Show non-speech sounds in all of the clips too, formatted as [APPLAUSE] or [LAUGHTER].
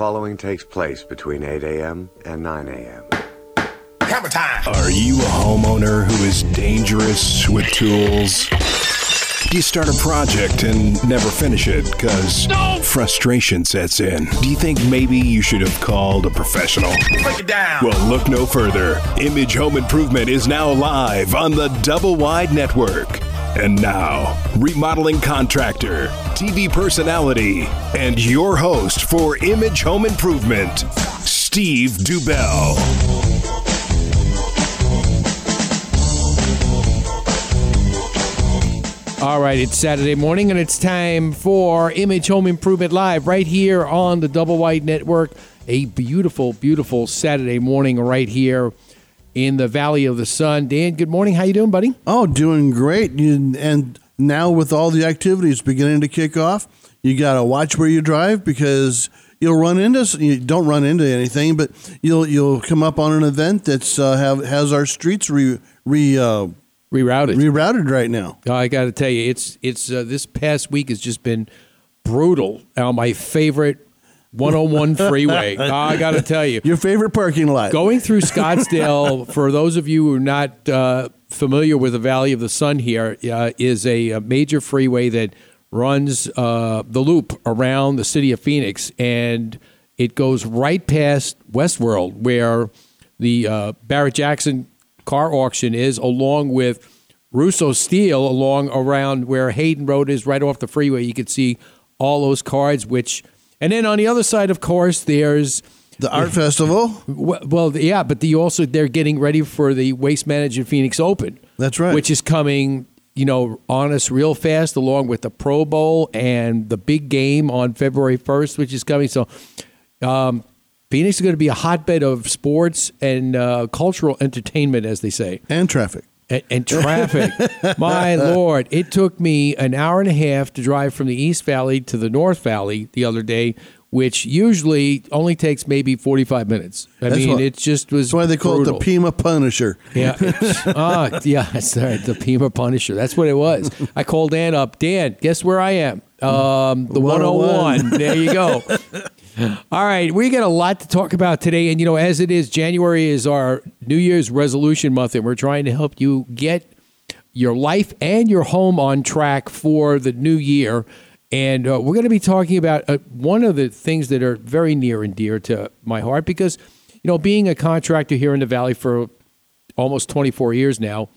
following takes place between 8 a.m. and 9 a.m. Hammer time! Are you a homeowner who is dangerous with tools? Do you start a project and never finish it because frustration sets in? Do you think maybe you should have called a professional? Break it down! Well, look no further. Image Home Improvement is now live on the Double Wide Network. And now, remodeling contractor, TV personality, and your host for Image Home Improvement, Steve Dubell. All right, it's Saturday morning and it's time for Image Home Improvement Live right here on the Double Wide Network. A beautiful, beautiful Saturday morning right here in the Valley of the Sun. Dan, good morning. How you doing, buddy? Oh, doing great. You, and now with all the activities beginning to kick off, you got to watch where you drive because you'll run into you don't run into anything, but you'll you'll come up on an event that's uh, have has our streets re re uh, Rerouted. rerouted right now. Oh, I got to tell you, it's it's uh, this past week has just been brutal on my favorite 101 [LAUGHS] freeway. Oh, I got to tell you, Your favorite parking lot. Going through Scottsdale, [LAUGHS] for those of you who are not uh, familiar with the Valley of the Sun here, uh, is a, a major freeway that runs uh, the loop around the city of Phoenix, and it goes right past Westworld, where the uh, Barrett Jackson car auction is, along with Russo Steele, along around where Hayden Road is, right off the freeway. You can see all those cards, which, and then on the other side, of course, there's the art festival. well, well, yeah, but the also they're getting ready for the Waste Management Phoenix Open. That's right. Which is coming, you know, on us real fast, along with the Pro Bowl and the big game on February first, which is coming. So, um, Phoenix is going to be a hotbed of sports and uh, cultural entertainment, as they say and traffic. and, and traffic. [LAUGHS] My lord, it took me an hour and a half to drive from the East Valley to the North Valley the other day, which usually only takes maybe forty-five minutes. I That's mean, what- it just was. That's why they call brutal. it the Pima Punisher. Yeah. [LAUGHS] Ah, yeah, that's right. The Pima Punisher. That's what it was. I called Dan up. Dan, guess where I am? Um, the 101. 101. [LAUGHS] There you go. All right, we got a lot to talk about today, and you know, as it is, January is our New Year's resolution month, and we're trying to help you get your life and your home on track for the new year. And uh, we're going to be talking about uh, one of the things that are very near and dear to my heart because, you know, being a contractor here in the Valley for almost 24 years now,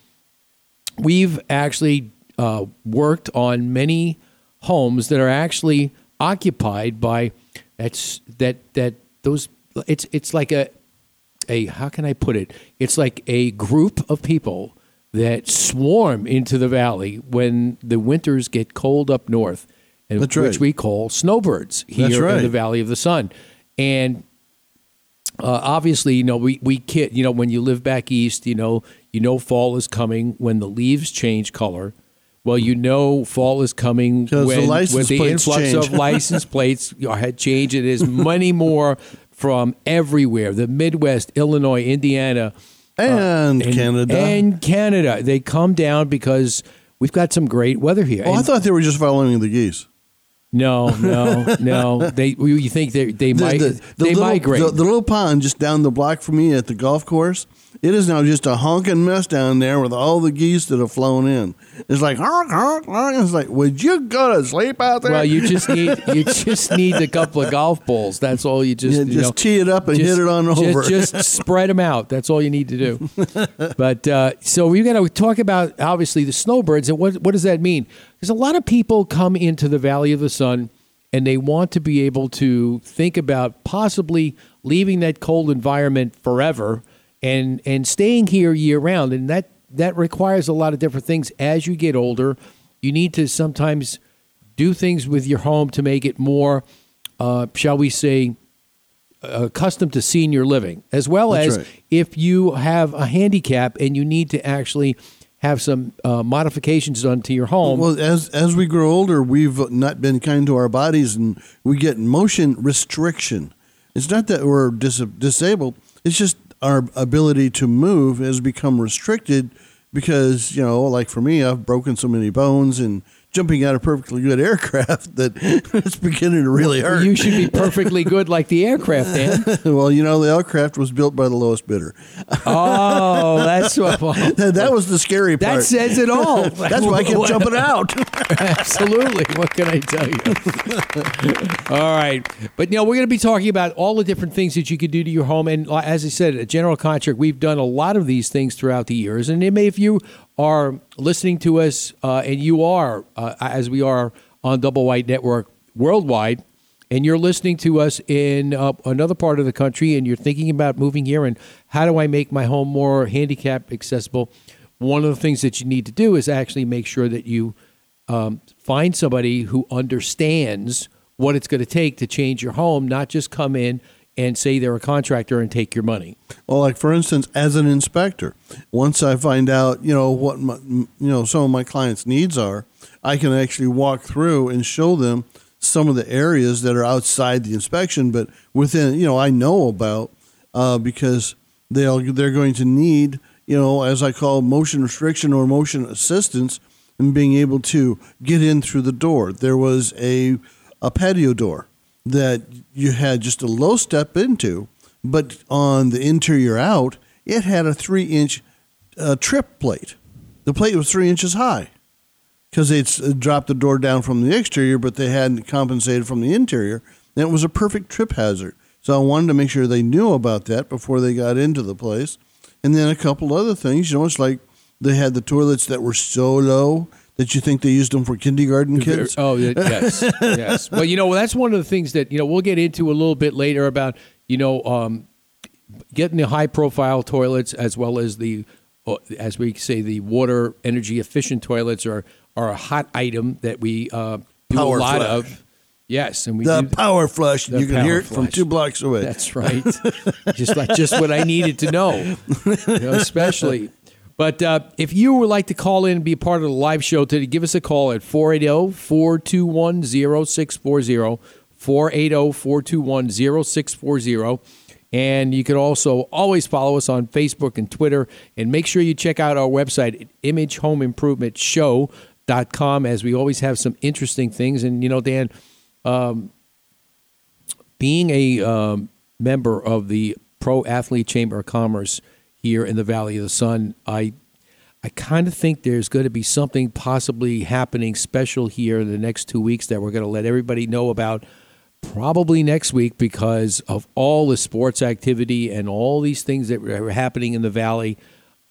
we've actually uh, worked on many homes that are actually occupied by that's that that those it's it's like a a how can I put it? It's like a group of people that swarm into the valley when the winters get cold up north, That's which right. we call snowbirds here That's in the Valley of the Sun. And uh, obviously, you know, we we kid, you know, when you live back east, you know, you know fall is coming when the leaves change color. Well, you know fall is coming 'Cause the when, when the influx change. of [LAUGHS] license plates had changed. It is many more from everywhere, the Midwest, Illinois, Indiana, And, Uh, and Canada. and Canada. They come down because we've got some great weather here. oh, I thought they were just following the geese. No, no, [LAUGHS] no. They you think they they The, might the, the they little, migrate? The, the little pond just down the block from me at the golf course. It is now just a honking mess down there with all the geese that have flown in. It's like honk honk honk. It's like, would you go to sleep out there? Well, you just need you just need a couple of golf balls. That's all you just Yeah, you just know, tee it up and hit it on just- over. Just, [LAUGHS] spread them out. That's all you need to do. [LAUGHS] but uh, so we're going to talk about obviously the snowbirds and what what does that mean? Because a lot of people come into the Valley of the Sun and they want to be able to think about possibly leaving that cold environment forever and and staying here year round and that that requires a lot of different things as you get older you need to sometimes do things with your home to make it more uh, shall we say accustomed to senior living as well That's as right. if you have a handicap and you need to actually have some uh, modifications done to your home Well, as as we grow older, we've not been kind to our bodies, and we get motion restriction. It's not that we're dis- disabled; it's just our ability to move has become restricted because you know, like for me, I've broken so many bones and jumping out of perfectly good aircraft [LAUGHS] that it's beginning to really hurt. You should be [LAUGHS] perfectly good like the aircraft, Dan. [LAUGHS] well, you know, the aircraft was built by the lowest bidder. Oh, that's what. Well, that was the scary part. that says it all. That's why I kept jumping out. Absolutely. What can I tell you? all right. But, you know, we're going to be talking about all the different things that you could do to your home. And as I said, a General Contract, we've done a lot of these things throughout the years. And it may, if you are listening to us uh, and you are, uh, as we are on Double Wide Network worldwide, and you're listening to us in uh, another part of the country and you're thinking about moving here and how do I make my home more handicap accessible, one of the things that you need to do is actually make sure that you um, find somebody who understands what it's going to take to change your home, not just come in and say they're a contractor and take your money. Well, like for instance, as an inspector, once I find out, you know, what my, you know some of my clients' needs are, I can actually walk through and show them some of the areas that are outside the inspection, but within, you know, I know about uh, because they'll they're going to need, you know, as I call motion restriction or motion assistance, and being able to get in through the door. There was a a patio door that you had just a low step into, but on the interior out, it had a three inch uh, trip plate. The plate was three inches high because they'd dropped the door down from the exterior, but they hadn't compensated from the interior. And it was a perfect trip hazard. So I wanted to make sure they knew about that before they got into the place. And then a couple other things. You know, it's like they had the toilets that were so low that you think they used them for kindergarten kids. Oh, [LAUGHS] yes, yes. Well, you know, that's one of the things that you know we'll get into a little bit later about you know um, getting the high profile toilets as well as the uh, as we say the water energy efficient toilets are are a hot item that we uh, do Power a lot flush. of. Yes, and we The power flush. The you can hear it from two blocks away. That's right. just like just what I needed to know, you know, especially. But uh, if you would like to call in and be part of the live show today, give us a call at 480-421-0640, 480-421-0640. And you can also always follow us on Facebook and Twitter. And make sure you check out our website imagehomeimprovement.show.com as we always have some interesting things. And, you know, Dan, being a um, member of the Pro Athlete Chamber of Commerce here in the Valley of the Sun, I I kind of think there's going to be something possibly happening special here in the next two weeks that we're going to let everybody know about. Probably next week because of all the sports activity and all these things that are happening in the valley,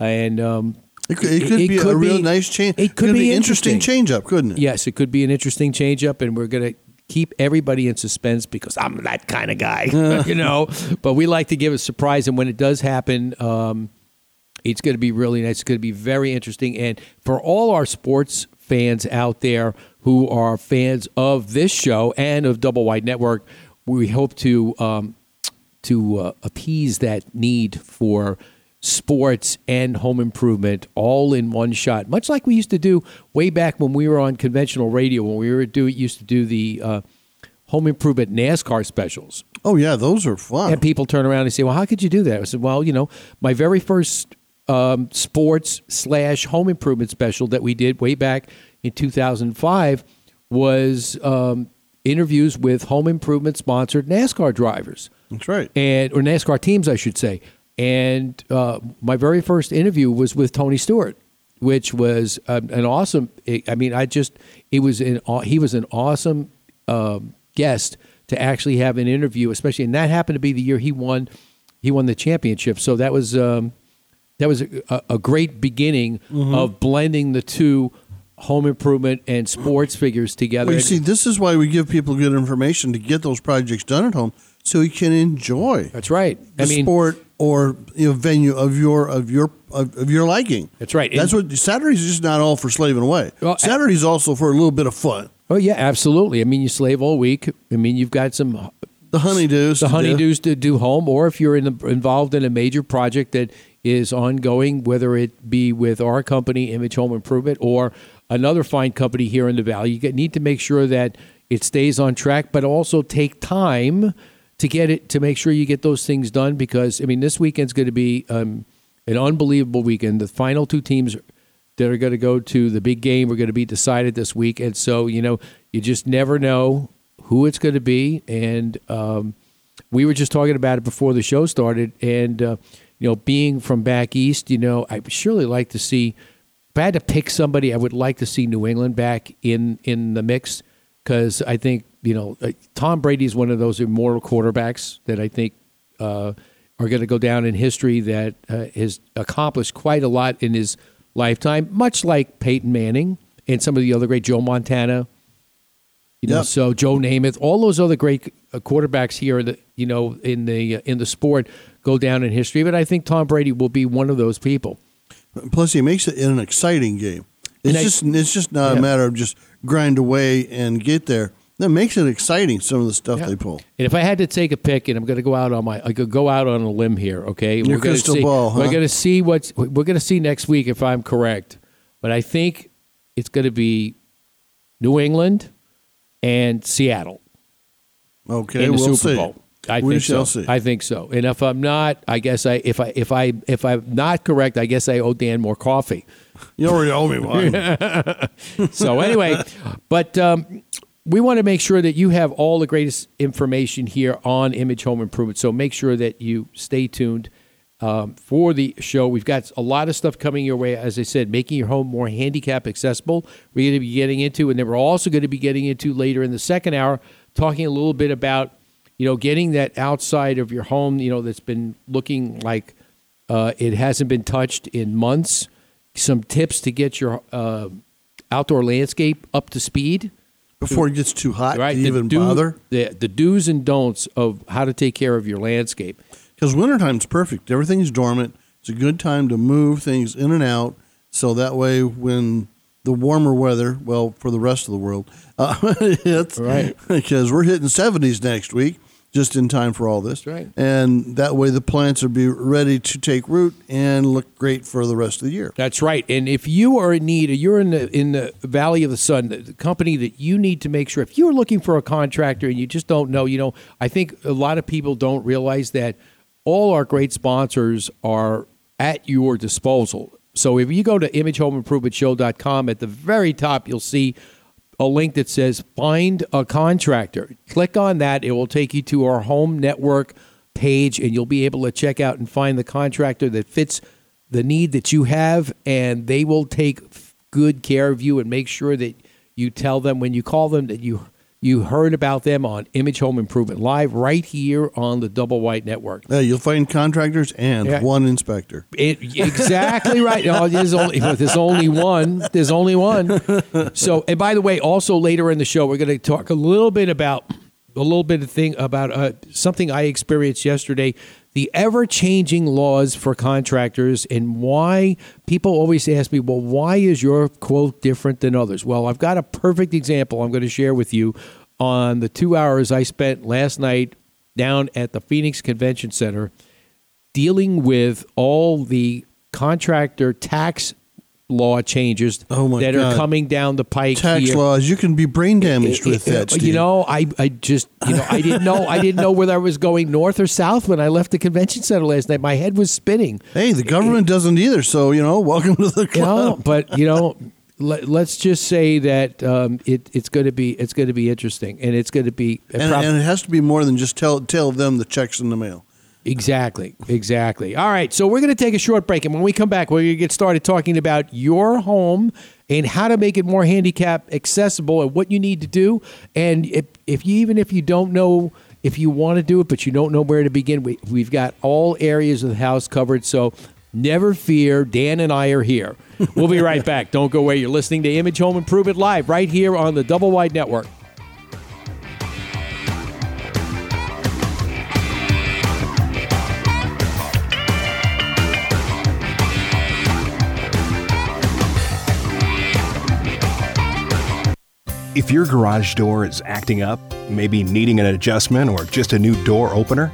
and um, It could, it could be a real nice change. It could be be interesting interesting. change up, couldn't it? Yes, it could be an interesting change up, and we're going to keep everybody in suspense because I'm that kind of guy, [LAUGHS] [LAUGHS] you know. But we like to give a surprise, and when it does happen, um, it's going to be really nice. It's going to be very interesting, and for all our sports fans out there who are fans of this show and of Double Wide Network, we hope to um, to uh, appease that need for sports and home improvement all in one shot, much like we used to do way back when we were on conventional radio when we were do used to do the uh, home improvement NASCAR specials. Oh yeah, those are fun. And people turn around and say, "Well, how could you do that?" I said, "Well, you know, my very first um, sports slash home improvement special that we did way back in 2005 was um, interviews with home improvement sponsored NASCAR drivers." That's right. and or NASCAR teams, I should say. And uh, my very first interview was with Tony Stewart, which was um, an awesome. I mean, I just it was an he was an awesome um, guest to actually have an interview, especially, and that happened to be the year he won he won the championship. So that was um, that was a, a great beginning Mm-hmm. of blending the two home improvement and sports figures together. Well, you see, this is why we give people good information to get those projects done at home, so you can enjoy that's right. the I mean, sport or you know, venue of your of your of, of your liking. That's right. That's And- what Saturday's is just not all for slaving away. Well, Saturday's also for a little bit of fun. Oh yeah, absolutely. I mean, you slave all week. I mean, you've got some The honeydews. the to do. to do home, or if you're in the, involved in a major project that is ongoing, whether it be with our company, Image Home Improvement, or another fine company here in the Valley, you need to make sure that it stays on track, but also take time to get it to make sure you get those things done. Because I mean, this weekend's going to be um, an unbelievable weekend. The final two teams that are going to go to the big game are going to be decided this week, and so you know you just never know who it's going to be. And um, we were just talking about it before the show started, and uh, you know, being from back east, you know, I surely like to see. If I had to pick somebody, I would like to see New England back in in the mix because I think you know uh, Tom Brady is one of those immortal quarterbacks that I think uh, are going to go down in history that uh, has accomplished quite a lot in his lifetime, much like Peyton Manning and some of the other great Joe Montana. You know, Yep. so Joe Namath, all those other great uh, quarterbacks here, that you know, in the uh, in the sport, go down in history. But I think Tom Brady will be one of those people. Plus, he makes it an exciting game. It's I- just it's just not Yeah. a matter of just grind away and get there. That makes it exciting. Some of the stuff Yeah. they pull. And if I had to take a pick, and I'm going to go out on my, I could go out on a limb here. Okay, Your we're crystal see, ball, We're going to see what's we're going to see next week if I'm correct. But I think it's going to be New England and Seattle Okay, in the we'll Super see. Bowl. I we think shall so. see. I think so. And if I'm not, I guess I if I if I if I'm not correct, I guess I owe Dan more coffee. you already owe me [LAUGHS] one. So anyway, but um, we want to make sure that you have all the greatest information here on Image Home Improvement. So make sure that you stay tuned um, for the show. We've got a lot of stuff coming your way. As I said, making your home more handicap accessible. We're going to be getting into, and then we're also going to be getting into later in the second hour, talking a little bit about you know getting that outside of your home. You know that's been looking like uh, it hasn't been touched in months. Some tips to get your uh, outdoor landscape up to speed. Before it gets too hot Right, to even do- bother. The, the do's and don'ts of how to take care of your landscape. Because wintertime's perfect. Everything's dormant. It's a good time to move things in and out. So that way, when the warmer weather, well, for the rest of the world, uh, [LAUGHS] hits, Right. [LAUGHS] Because we're hitting 70s next week, just in time for all this. right. And that way, the plants will be ready to take root and look great for the rest of the year. That's right. And if you are in need, you're in the in the Valley of the Sun, the, the company that you need to make sure. If you're looking for a contractor and you just don't know, you know, I think a lot of people don't realize that all our great sponsors are at your disposal. So if you go to imagehomeimprovement.show.com, at the very top you'll see a link that says find a contractor. Click on that. It will take you to our home network page and you'll be able to check out and find the contractor that fits the need that you have and they will take good care of you and make sure that you tell them when you call them that you you heard about them on Image Home Improvement Live right here on the Double Wide Network. Yeah, you'll find contractors and Yeah. one inspector. It, exactly right. No, there's only there's only one. There's only one. So, and by the way, also later in the show, we're going to talk a little bit about a little bit of thing about uh, something I experienced yesterday. The ever changing laws for contractors and why people always ask me, well, why is your quote different than others? Well, I've got a perfect example I'm going to share with you on the two hours I spent last night down at the Phoenix Convention Center dealing with all the contractor tax law changes Oh, that God. are coming down the pike Tax here. laws, you can be brain damaged with Uh, that. Steve. You know, I, I just you know I didn't know I didn't know whether I was going north or south when I left the convention center last night. My head was spinning. Hey, the government doesn't either. So, you know, welcome to the club. but you know, let, let's just say that um, it, it's going to be it's going to be interesting, and it's going to be And, prob- and it has to be more than just tell tell them the checks in the mail. Exactly, exactly. All right, so we're going to take a short break, and when we come back, we're going to get started talking about your home and how to make it more handicap accessible and what you need to do. And if, if you even if you don't know if you want to do it, but you don't know where to begin, we, we've got all areas of the house covered. So never fear, Dan and I are here. We'll be right back. Don't go away. You're listening to Image Home Improvement Live right here on the Double Wide Network. If your garage door is acting up, maybe needing an adjustment or just a new door opener,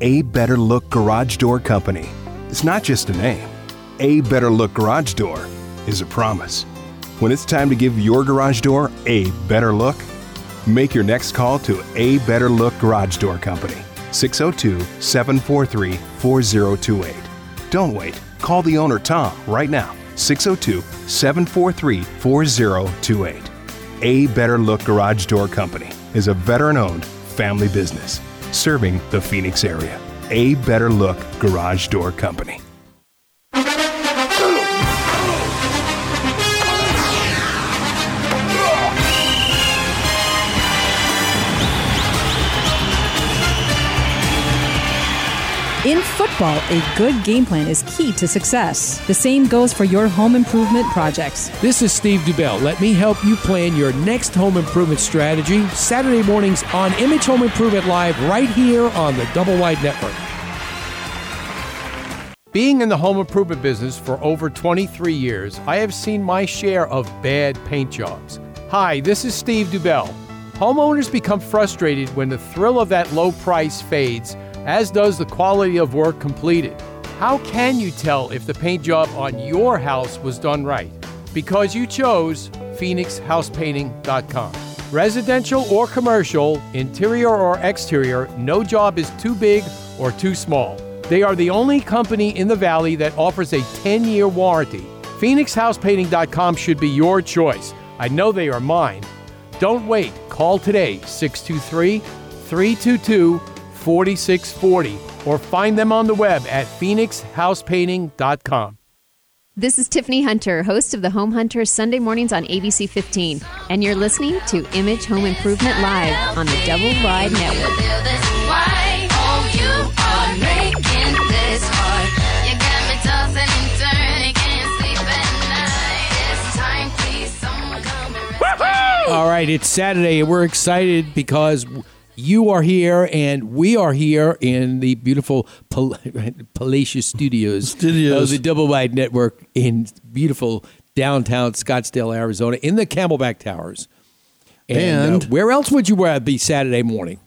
A Better Look Garage Door Company. It's not just a name. A Better Look Garage Door is a promise. When it's time to give your garage door a better look, make your next call to A Better Look Garage Door Company, 602 743 4028. Don't wait. Call the owner, Tom, right now, 602 743 4028. A Better Look Garage Door Company is a veteran owned family business serving the Phoenix area. A Better Look Garage Door Company. Football, a good game plan is key to success. The same goes for your home improvement projects. This is Steve Dubell. Let me help you plan your next home improvement strategy. Saturday mornings on Image Home Improvement Live right here on the Double Wide Network. Being in the home improvement business for over 23 years, I have seen my share of bad paint jobs. Hi, this is Steve Dubell. Homeowners become frustrated when the thrill of that low price fades, as does the quality of work completed. How can you tell if the paint job on your house was done right? Because you chose PhoenixHousePainting.com. Residential or commercial, interior or exterior, no job is too big or too small. They are the only company in the valley that offers a 10 year warranty. PhoenixHousePainting.com should be your choice. I know they are mine. Don't wait. Call today 623 322 4640 or find them on the web at phoenixhousepainting.com. This is Tiffany Hunter, host of the Home Hunter Sunday mornings on ABC 15, and you're listening to Image Home Improvement Live on the Double Wide Network. All right, it's Saturday, and we're excited because you are here and we are here in the beautiful Pal- [LAUGHS] Palatial Studios, Studios. of the Double Wide Network in beautiful downtown Scottsdale, Arizona, in the Camelback Towers. And, And- uh, where else would you be Saturday morning?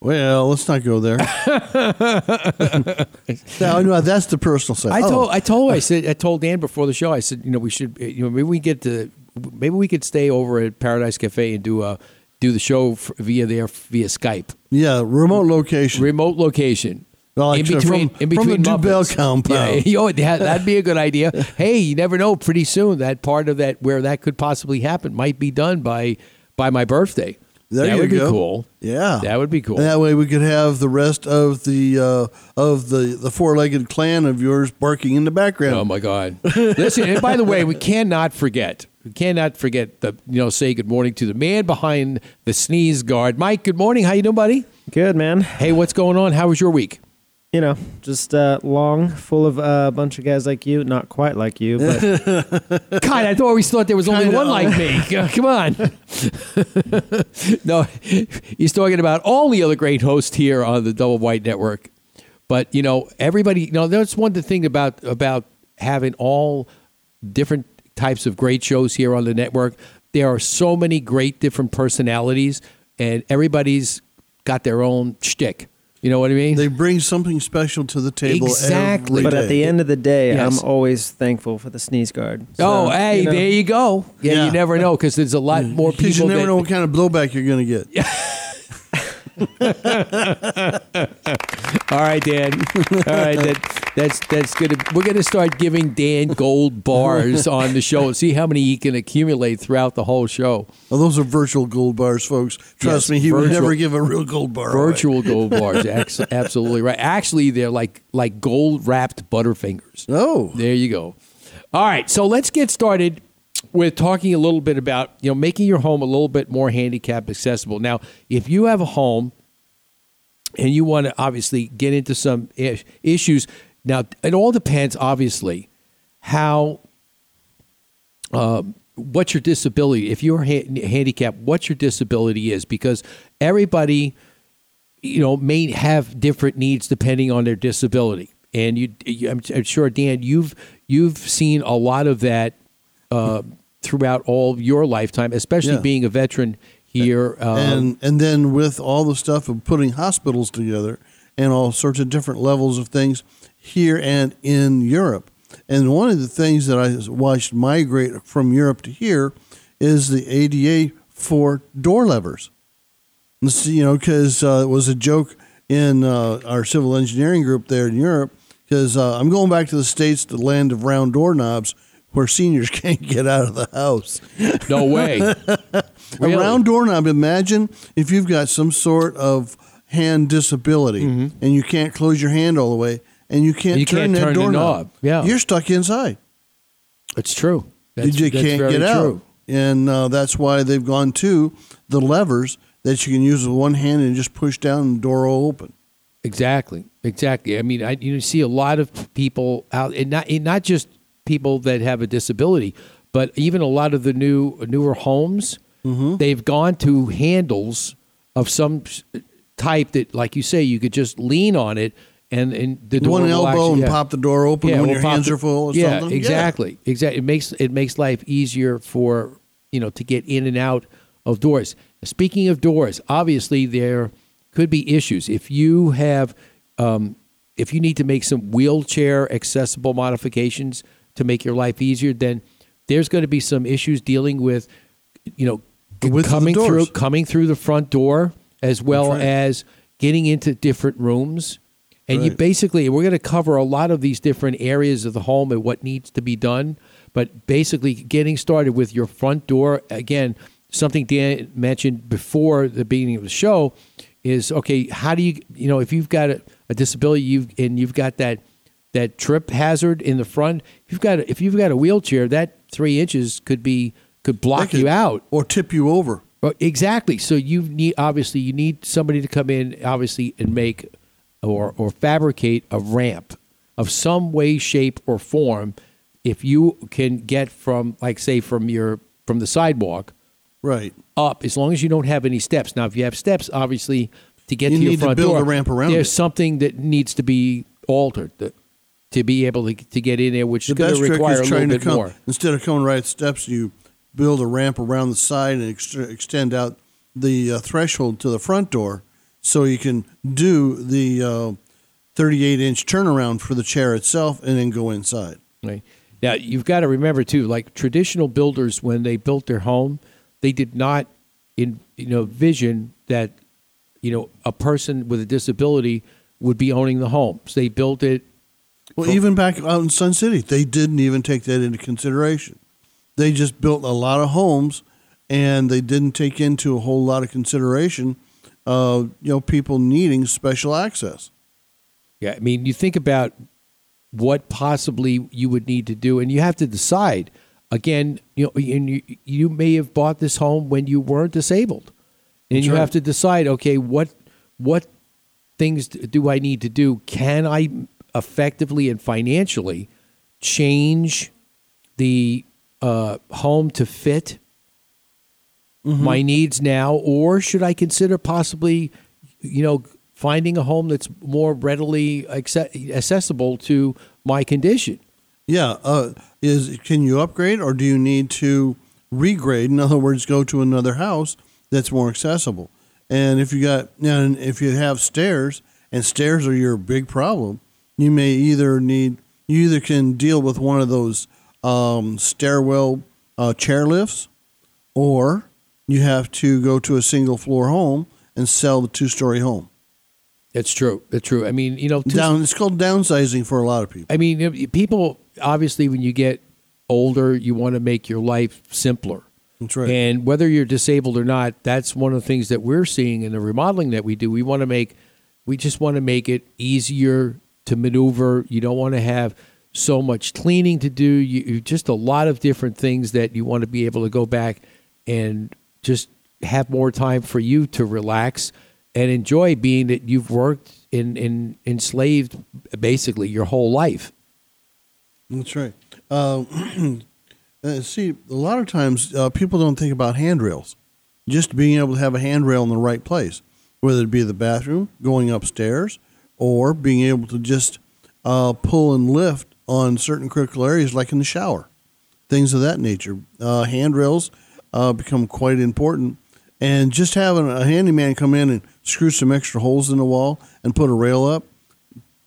Well, let's not go there. [LAUGHS] no, no, that's the personal side. I Oh, told I told I said I told Dan before the show. I said you know we should you know maybe we get to maybe we could stay over at Paradise Cafe and do a do the show via there via Skype, yeah, remote location. remote location. Well, in between, from- in from between the Dubell Muppets. compound. Yeah, [LAUGHS] oh, that, that'd be a good idea. [LAUGHS] hey, you never know. Pretty soon, that part of that where that could possibly happen might be done by by my birthday. There that you would go. be cool. Yeah, that would be cool. And that way, we could have the rest of the uh, of the the four legged clan of yours barking in the background. Oh my God! [LAUGHS] Listen, and by the way, we cannot forget. We cannot forget the you know say good morning to the man behind the sneeze guard, Mike. Good morning. How you doing, buddy? Good, man. Hey, what's going on? How was your week? You know, just uh, long, full of uh, a bunch of guys like you. Not quite like you, but [LAUGHS] God, I always thought there was only Kinda. one like me. [LAUGHS] Come on. [LAUGHS] no, he's talking about all the other great hosts here on the Double Wide Network. But you know, everybody. You know, that's one thing about about having all different types of great shows here on the network. There are so many great different personalities, and everybody's got their own shtick. You know what I mean? They bring something special to the table. Exactly. every but at the end of the day, Yes. I'm always thankful for the sneeze guard. oh, hey, you know, there you go. Yeah, Yeah. you never know because there's a lot more because people. you never that, know what kind of blowback you're going to get. [LAUGHS] All right, Dan. [LAUGHS] All right, that, that's that's good. We're going to start giving Dan gold bars on the show and see how many he can accumulate throughout the whole show. Well, those are virtual gold bars, folks. Trust Yes, me, he would never give a real gold bar. away. Virtual [LAUGHS] gold bars, Ex- absolutely right. Actually, they're like like gold wrapped Butterfingers. Oh, There you go. All right, so let's get started with talking a little bit about you know making your home a little bit more handicap accessible. Now, if you have a home and you want to obviously get into some issues, now it all depends obviously how um, what your disability. If you're ha- handicapped, what your disability is, because everybody you know may have different needs depending on their disability and you, you I'm, I'm sure dan you've you've seen a lot of that uh, throughout all your lifetime especially Yeah. being a veteran here um, and and then with all the stuff of putting hospitals together and all sorts of different levels of things here and in Europe. And one of the things that I watched migrate from Europe to here is the ADA for door levers. See, you know, because uh, it was a joke in uh, our civil engineering group there in Europe. Because uh, I'm going back to the states, the land of round doorknobs. Where seniors [LAUGHS] can't get out of the house. No way. [LAUGHS] Really? A round doorknob. Imagine if you've got some sort of hand disability and you can't close your hand all the way and you can't Mm-hmm. You turn can't that turn the doorknob. knob. Yeah. you're stuck inside. It's true. you That's, just that's can't get out, true. and uh, that's why they've gone to the levers that you can use with one hand and just push down and the door will open. Exactly. Exactly. I mean, I you see a lot of people out, and not and not just people that have a disability, but even a lot of the new newer homes. Mm-hmm. They've gone to handles of some type that, like you say, you could just lean on it, and and the door one will elbow actually- and yeah. pop the door open when we'll your hands the- are full. Or yeah, something. exactly, exactly. It makes it makes life easier for you know to get in and out of doors. Speaking of doors, obviously there could be issues if you have um, if you need to make some wheelchair accessible modifications to make your life easier. Then there's going to be some issues dealing with you know The width of the coming through coming through the front door as well right. as getting into different rooms. And you basically, we're going to cover a lot of these different areas of the home and what needs to be done. But basically, getting started with your front door again, something Dan mentioned before the beginning of the show is okay. How do you, you know, if you've got a, a disability, you've and you've got that that trip hazard in the front. If you've got a, if you've got a wheelchair, that three inches could be could block could- you out. or tip you over. Exactly. So you need obviously you need somebody to come in obviously and make or or fabricate a ramp of some way, shape, or form. If you can get from like say from your from the sidewalk Right. up, as long as you don't have any steps. Now, if you have steps, obviously to get You to your need to front build a door, ramp around there's it. something that needs to be altered to, to be able to, to get in there, which The is going to require a little trying to bit come more. instead of coming right at steps. You build a ramp around the side and ex- extend out the uh, threshold to the front door, so you can do the uh, 38 inch turnaround for the chair itself, and then go inside. Right. Now you've got to remember too, like traditional builders when they built their home, they did not in you know vision that you know a person with a disability would be owning the home. So they built it Well, even back out in Sun City, they didn't even take that into consideration. They just built a lot of homes, and they didn't take into a whole lot of consideration, uh, you know, people needing special access. Yeah, I mean, you think about what possibly you would need to do, and you have to decide. Again, you know, and you, you may have bought this home when you weren't disabled, and That's you right. have to decide. Okay, what what things do I need to do? Can I effectively and financially change the uh, home to fit Mm-hmm. my needs now, or should I consider possibly, you know, finding a home that's more readily accessible to my condition? Yeah, uh, is can you upgrade or do you need to regrade? In other words, go to another house that's more accessible. And if you got and if you have stairs and stairs are your big problem, you may either need you either can deal with one of those um, stairwell uh, chair lifts, or you have to go to a single floor home and sell the two story home. It's true. It's true. I mean, you know, two- Down, it's called downsizing for a lot of people. I mean, people obviously when you get older, you want to make your life simpler. That's right. And whether you're disabled or not, that's one of the things that we're seeing in the remodeling that we do. We want to make, we just want to make it easier to maneuver. You don't want to have so much cleaning to do. You, just a lot of different things that you want to be able to go back and just have more time for you to relax and enjoy being that you've worked in, in enslaved basically your whole life. That's right. Uh, [CLEARS THROAT] uh, see, a lot of times uh, people don't think about handrails. Just being able to have a handrail in the right place, whether it be the bathroom, going upstairs, or being able to just uh, pull and lift on certain critical areas, like in the shower, things of that nature. Uh, handrails uh, become quite important. And just having a handyman come in and screw some extra holes in the wall and put a rail up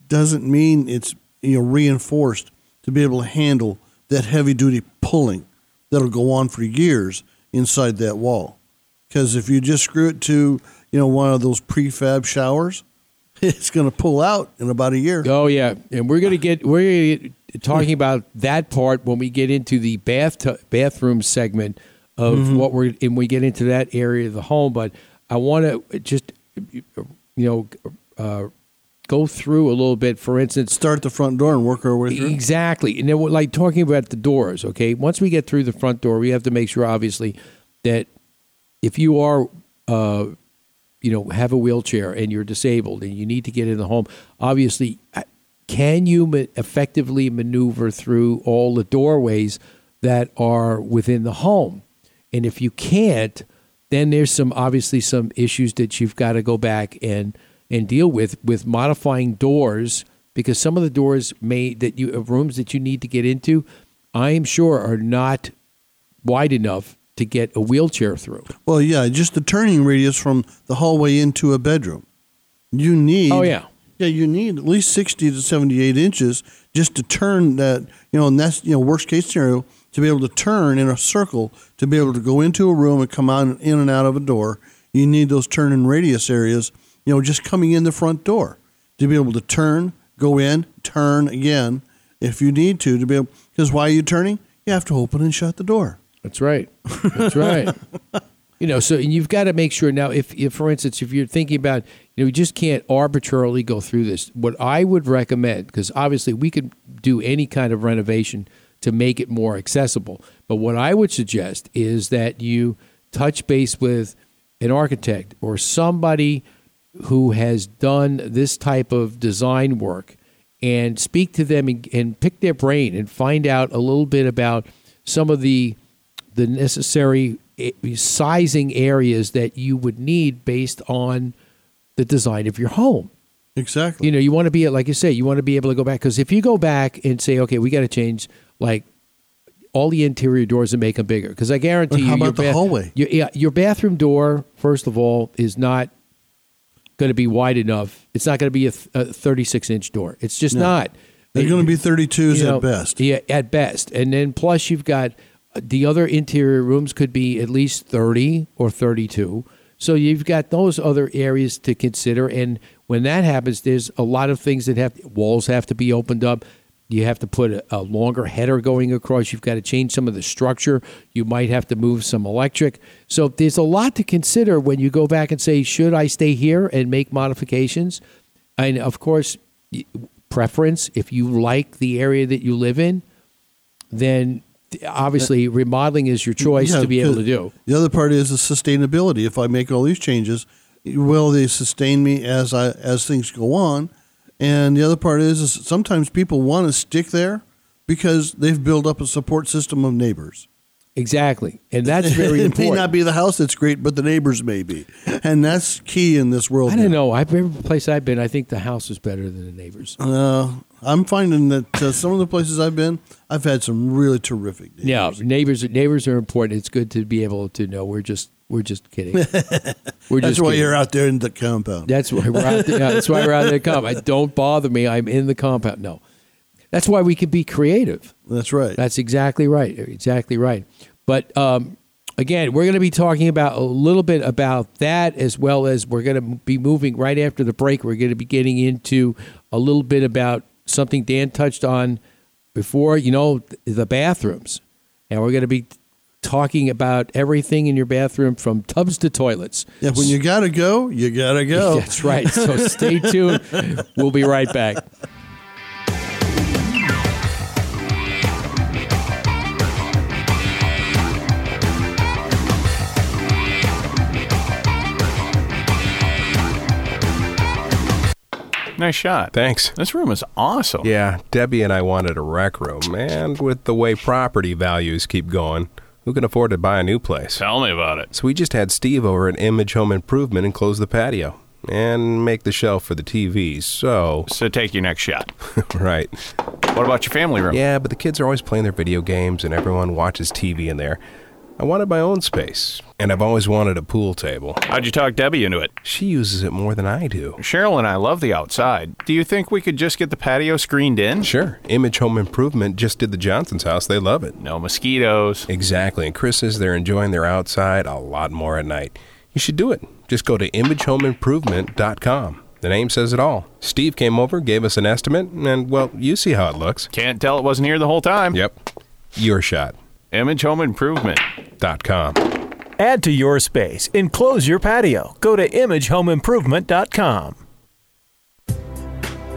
doesn't mean it's you know reinforced to be able to handle that heavy duty pulling that'll go on for years inside that wall. Because if you just screw it to you know one of those prefab showers, [LAUGHS] it's going to pull out in about a year. Oh yeah, and we're gonna get we're gonna get talking about that part when we get into the bath bathroom segment of Mm-hmm. what we're and we get into that area of the home. But I want to just you know uh, go through a little bit. For instance, Start at the front door and work our way through. Exactly. And then like talking about the doors, okay? Once we get through the front door, we have to make sure obviously that if you are uh you know have a wheelchair and you're disabled and you need to get in the home, obviously uh, can you effectively maneuver through all the doorways that are within the home? And if you can't, then there's some obviously some issues that you've got to go back and and deal with with modifying doors because some of the doors may that you rooms that you need to get into, I am sure are not wide enough to get a wheelchair through. Well, yeah, just the turning radius from the hallway into a bedroom. You need. Oh, yeah. Yeah, you need at least sixty to seventy-eight inches just to turn that. You know, and that's you know worst case scenario to be able to turn in a circle to be able to go into a room and come out in and out of a door. You need those turn and radius areas. You know, just coming in the front door to be able to turn, go in, turn again if you need to to be able. Because why are you turning? You have to open and shut the door. That's right. That's right. [LAUGHS] you know, so and you've got to make sure now. If, if, for instance, if you're thinking about, you know, you just can't arbitrarily go through this. What I would recommend, because obviously we could do any kind of renovation to make it more accessible, but what I would suggest is that you touch base with an architect or somebody who has done this type of design work and speak to them and, and pick their brain and find out a little bit about some of the the necessary eh, sizing areas that you would need based on the design of your home. Exactly. You know, you want to be like you say, you want to be able to go back because if you go back and say, okay, we got to change like all the interior doors and make them bigger, because I guarantee you, how your about the hallway? Your, yeah, your bathroom door, first of all, is not going to be wide enough. It's not going to be a, th- a 36 inch door. It's just not. They're going to be 32s You know, at best. Yeah, at best. And then plus you've got the other interior rooms could be at least 30 or 32. So you've got those other areas to consider and when that happens there's a lot of things that have walls have to be opened up. You have to put a, a longer header going across. You've got to change some of the structure. You might have to move some electric. So there's a lot to consider when you go back and say, should I stay here and make modifications? And of course, preference. If you like the area that you live in, then obviously remodeling is your choice Yeah, to be able to do. The other part is the sustainability. If I make all these changes, will they sustain me as I as things go on? And the other part is, is sometimes people want to stick there because they've built up a support system of neighbors. Exactly, and [LAUGHS] that's very important. it important. may not be the house that's great, but the neighbors may be, and that's key in this world. I don't now. know. I've every place I've been, I think the house is better than the neighbors. Uh, I'm finding that uh, some of the places I've been, I've had some really terrific. Neighbors. Yeah, neighbors. Neighbors are important. It's good to be able to know. We're just we're just kidding. [LAUGHS] We're That's just why kidding. you're out there in the compound. That's why we're out there. yeah, that's why we're out there. Come, don't bother me. I'm in the compound. No, that's why we can be creative. That's right. That's exactly right. Exactly right. But um, again, we're going to be talking about a little bit about that as well as we're going to be moving right after the break. We're going to be getting into a little bit about something Dan touched on before, you know, the bathrooms. And we're going to be talking about everything in your bathroom from tubs to toilets. yeah, when you gotta go, you gotta go. [LAUGHS] That's right. So stay tuned. [LAUGHS] We'll be right back. Nice shot. Thanks. This room is awesome. Yeah, Debbie and I wanted a rec room, and with the way property values keep going, who can afford to buy a new place? Tell me about it. So we just had Steve over at Image Home Improvement and close the patio and make the shelf for the TVs. So, So take your next shot. [LAUGHS] right. What about your family room? Yeah, but the kids are always playing their video games and everyone watches TV in there. I wanted my own space, and I've always wanted a pool table. How'd you talk Debbie into it? She uses it more than I do. Cheryl and I love the outside. Do you think we could just get the patio screened in? Sure, Image Home Improvement just did the Johnson's house. They love it. No mosquitoes. Exactly, and Chris says they're enjoying their outside a lot more at night. You should do it. Just go to imagehomeimprovement.com. The name says it all. Steve came over, gave us an estimate, and, well, you see how it looks. Can't tell it wasn't here the whole time. Yep. Your shot. Image Add to your space. Enclose your patio. Go to imagehomeimprovement.com.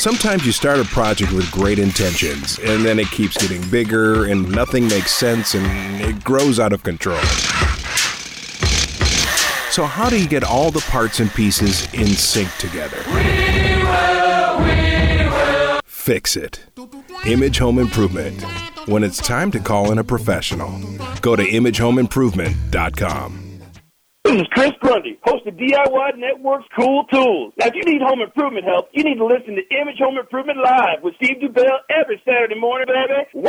Sometimes you start a project with great intentions, and then it keeps getting bigger, and nothing makes sense, and it grows out of control. So, how do you get all the parts and pieces in sync together? Fix it. Image Home Improvement. When it's time to call in a professional, go to imagehomeimprovement.com. This is Chris Grundy, host of DIY Network's Cool Tools. Now, if you need home improvement help, you need to listen to Image Home Improvement Live with Steve Dubell every Saturday morning, baby. Woo!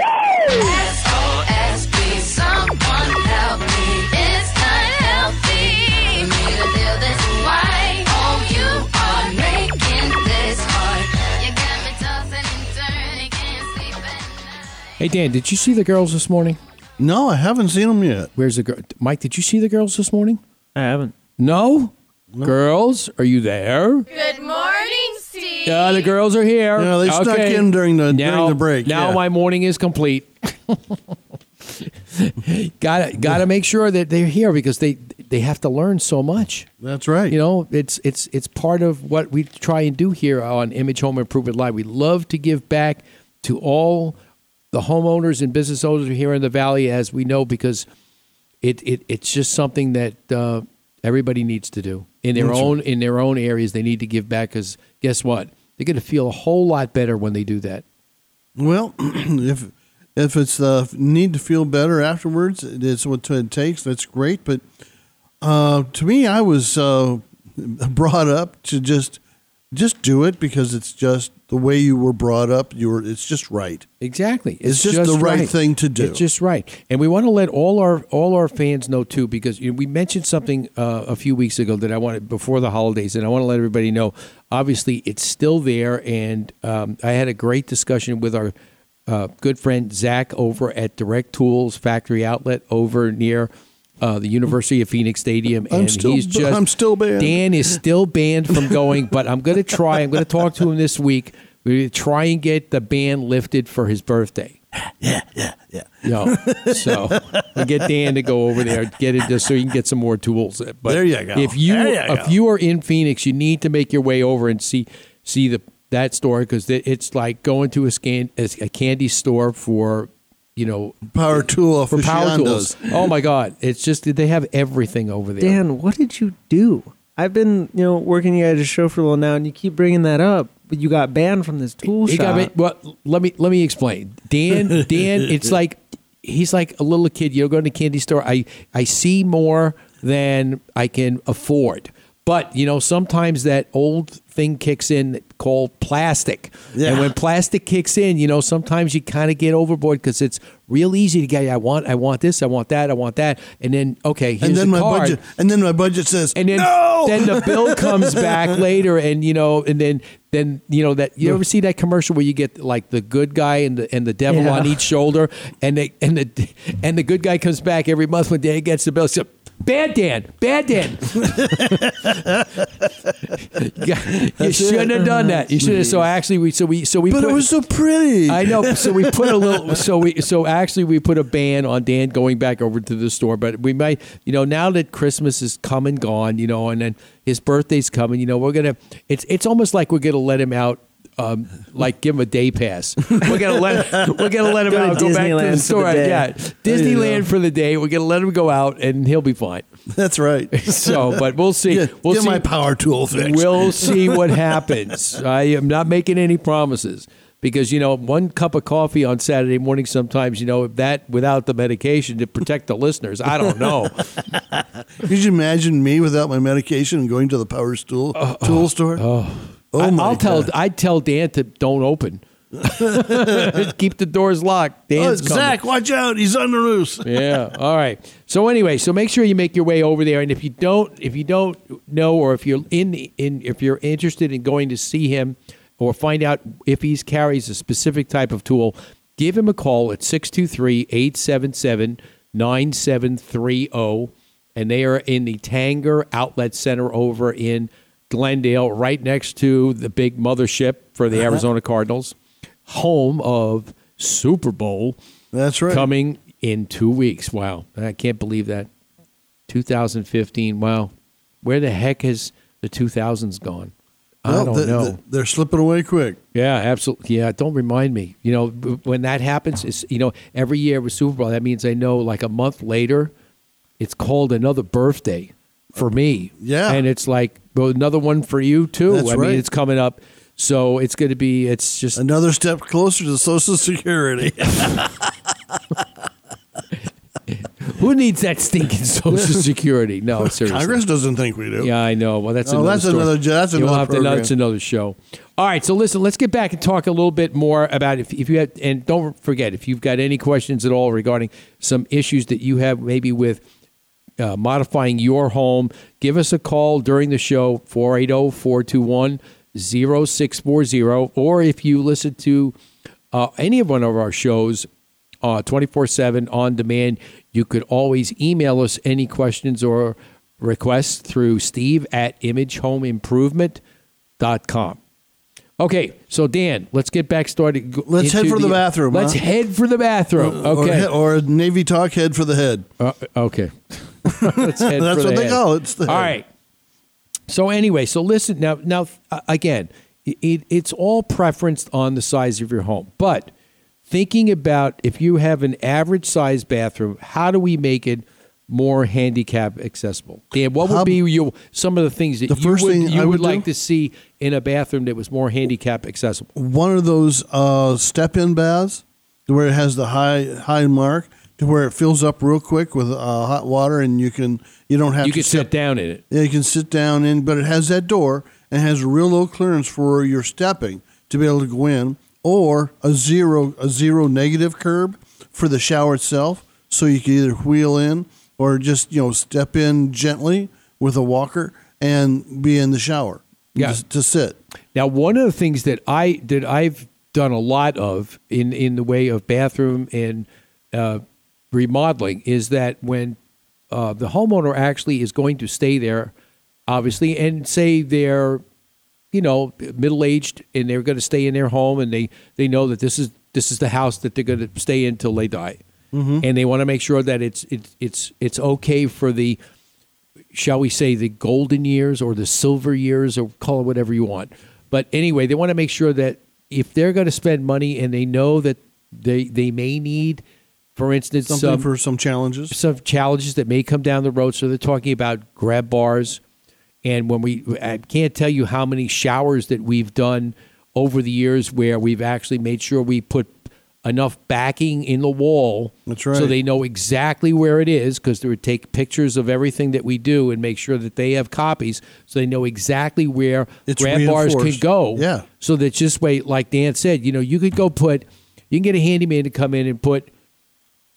SOS, someone help me. It's not healthy. Me to feel this way. Oh, you are making this hard. You got me tossing and turning, can't sleep at night. Hey Dan, did you see the girls this morning? No, I haven't seen them yet. Where's the girl? Mike, did you see the girls this morning? I haven't. No? Girls, are you there? Good morning, Steve. Yeah, the girls are here. Yeah, they snuck Okay. in during the now, during the break. Now yeah. my morning is complete. [LAUGHS] gotta gotta make sure that they're here because they they have to learn so much. That's right. You know, it's it's it's part of what we try and do here on Image Home Improvement Live. We love to give back to all the homeowners and business owners here in the valley, as we know, because it, it it's just something that uh, everybody needs to do in their That's own in their own areas. They need to give back because guess what? They're going to feel a whole lot better when they do that. Well, [CLEARS THROAT] if if it's the need to feel better afterwards, it's what it takes. That's great. But uh, to me, I was uh, [LAUGHS] brought up to just just do it because it's just the way you were brought up. You were. It's just right. Exactly. It's just the right thing to do. It's just right. And we want to let all our all our fans know too, because you know, we mentioned something uh, a few weeks ago that I wanted before the holidays, and I want to let everybody know. Obviously, it's still there, and um, I had a great discussion with our uh, good friend Zach over at Direct Tools Factory Outlet over near. Uh, the University of Phoenix Stadium, I'm and still- he's just I'm still banned. Dan is still banned from going, but I'm going to try. I'm going to talk to him this week. We're going to try and get the ban lifted for his birthday. Yeah, yeah, yeah. No, so we get Dan to go over there, get it just so you can get some more tools. But There you go. If you you if go. you are in Phoenix, you need to make your way over and see see the that store because it's like going to a scan a candy store for you know Power tool for power tools. Oh my God, it's just they have everything over there. Dan, what did you do? I've been, you know, working you guys a show for a little now, and you keep bringing that up, but you got banned from this tool He shop. got me- well, let me let me explain. Dan, [LAUGHS] Dan, it's like he's like a little kid. You know, going to a candy store. I I see more than I can afford. But you know, sometimes that old thing kicks in called plastic. Yeah. And when plastic kicks in, you know, sometimes you kind of get overboard because it's real easy to get. I want, I want this, I want that, I want that, and then okay, here's and then the my card. budget. And then my budget says, And then, no. then the bill [LAUGHS] comes back later, and you know, and then then you know that you ever see that commercial where you get like the good guy and the and the devil Yeah. on each shoulder, and they and the and the good guy comes back every month when Dan gets the bill. So, Bad Dan, bad Dan. [LAUGHS] you shouldn't have done that. You should have. So actually, we so we so we. but put, it was so pretty. I know. So we put a little. So we. So actually, we put a ban on Dan going back over to the store. But we might, you know, now that Christmas is come and gone, you know, and then his birthday's coming, you know, we're gonna. It's it's almost like we're gonna let him out. Um, like give him a day pass. We're gonna let [LAUGHS] we're gonna let him Go to out. Go back to Disneyland the for the store. day. Yeah, Disneyland for the day. We're gonna let him go out, and he'll be fine. [LAUGHS] That's right. [LAUGHS] So, but we'll see. Get, we'll get see. my power tool fixed. We'll see what happens. I am not making any promises. because you know one cup of coffee on Saturday morning sometimes you know that without the medication to protect the listeners. I don't know. Could you imagine me without my medication and going to the power stool tool store? Oh, Oh I, my I'll tell. God. I'd tell Dan to don't open. [LAUGHS] Keep the doors locked. Oh, Dan's coming. Zach, watch out! He's on the loose. [LAUGHS] yeah. All right. So anyway, so make sure you make your way over there, and if you don't, if you don't know, or if you're in in, if you're interested in going to see him, or find out if he carries a specific type of tool, give him a call at 623-877-9730, and they are in the Tanger Outlet Center over in Glendale, right next to the big mothership for the Uh-huh. Arizona Cardinals, home of Super Bowl. That's right. Coming in two weeks. Wow. I can't believe that. 2015. Wow. Where the heck has the 2000s gone? I don't th- know. th- they're slipping away quick. yeah, absolutely. Yeah, don't remind me. You know, when that happens, it's, you know, every year with Super Bowl, that means I know like a month later, it's called another birthday for me. Yeah. And it's like well, another one for you too. That's I right. mean, it's coming up. So it's going to be, it's just Another step closer to Social Security. [LAUGHS] Who needs that stinking Social [LAUGHS] Security? No, seriously. Congress doesn't think we do. Yeah, I know. Well, that's Oh, another that's story. another- that's You'll another have to- that's another show. All right, so listen, let's get back and talk a little bit more about if, if you have, and don't forget if you've got any questions at all regarding some issues that you have maybe with uh, modifying your home, give us a call during the show 480-421-0640 or if you listen to uh, any of one of our shows uh, 24-7 on demand you could always email us any questions or requests through steve at imagehomeimprovement.com okay so dan let's get back started Let's head for the bathroom, let's huh? head for the bathroom okay he- or Navy talk head for the head. uh, okay. [LAUGHS] That's what the they head. call it. It's the All right. So anyway, so listen now. Now uh, again, it, it's all preferenced on the size of your home, but thinking about if you have an average size bathroom, how do we make it more handicap accessible? Dan, what would How- be your some of the things that The you first would, thing you I would would like to see in a bathroom that was more handicap accessible? One of those uh, step-in baths where it has the high high mark to where it fills up real quick with uh, hot water and you can you don't have You to can sit down in it. Yeah, you can sit down in, but it has that door and has a real low clearance for your stepping to be able to go in, or a zero a zero negative curb for the shower itself, so you can either wheel in or just you know step in gently with a walker and be in the shower. Yeah. just to sit. Now, one of the things that I that I've done a lot of in in the way of bathroom and uh, remodeling is that when uh, the homeowner actually is going to stay there, obviously, and say they're you know middle aged and they're going to stay in their home and they they know that this is this is the house that they're going to stay in till they die, Mhm. and they want to make sure that it's it's it's it's okay for the shall we say the golden years or the silver years or call it whatever you want. But anyway, they want to make sure that if they're going to spend money and they know that they they may need, for instance, Something some for some challenges. some challenges that may come down the road. So they're talking about grab bars, and when we I can't tell you how many showers that we've done over the years where we've actually made sure we put enough backing in the wall That's right. so they know exactly where it is because they would take pictures of everything that we do and make sure that they have copies so they know exactly where It's grab bars can go Yeah. so that just way like dan said you know you could go put you can get a handyman to come in and put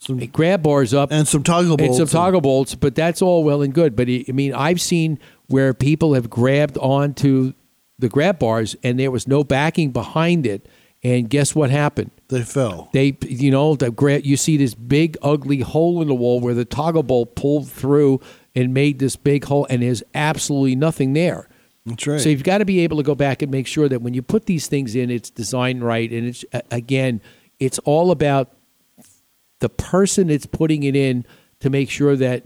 some grab bars up and some toggle and bolts. some toggle bolts, but that's all well and good. But I mean, I've seen where people have grabbed onto the grab bars and there was no backing behind it, and guess what happened? They fell. They, you know, the gra- you see this big ugly hole in the wall where the toggle bolt pulled through and made this big hole, and there's absolutely nothing there. That's right. So you've got to be able to go back and make sure that when you put these things in, it's designed right, and it's again, it's all about the person that's putting it in to make sure that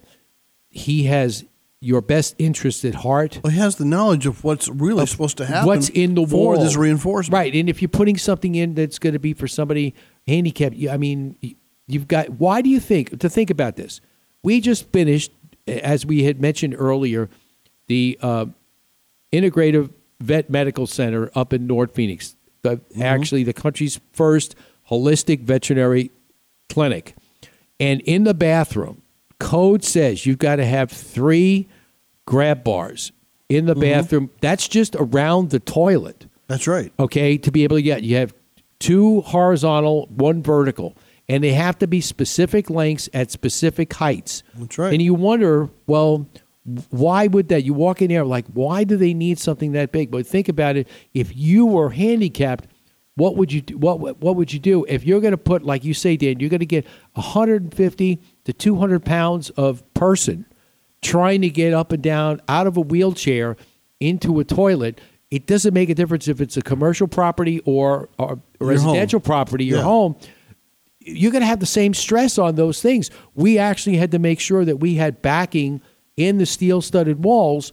he has your best interest at heart. Well, he has the knowledge of what's really of supposed to happen. What's in the for wall? this reinforcement? right? And if you're putting something in that's going to be for somebody handicapped, I mean, you've got. Why do you think to think about this? We just finished, as we had mentioned earlier, the uh, Integrative Vet Medical Center up in North Phoenix. the actually the country's first holistic veterinary clinic. And in the bathroom, code says you've got to have three grab bars in the mm-hmm. bathroom. That's just around the toilet. That's right. Okay, to be able to get you have two horizontal, one vertical, and they have to be specific lengths at specific heights. That's right. And you wonder, well, why would that? You walk in there like, why do they need something that big? But think about it. If you were handicapped, what would you do? What what would you do if you're going to put, like you say, Dan? You're going to get 150 to 200 pounds of person trying to get up and down out of a wheelchair into a toilet. It doesn't make a difference if it's a commercial property or, or a residential home. property, your Yeah. home you're going to have the same stress on those things. We actually had to make sure that we had backing in the steel studded walls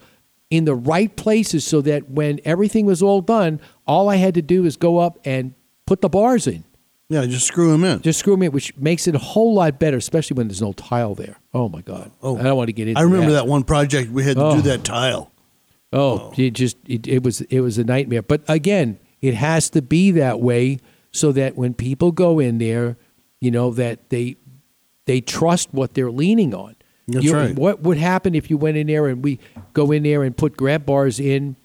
in the right places so that when everything was all done, all I had to do is go up and put the bars in. Yeah, just screw them in. Just screw them in, which makes it a whole lot better, especially when there's no tile there. Oh my God! Oh. I don't want to get into. I remember that one project we had to Oh. do that tile. Oh, oh, it just it, it was it was a nightmare. But again, it has to be that way so that when people go in there, you know that they they trust what they're leaning on. That's You- right. What would happen if you went in there and we go in there and put grab bars in,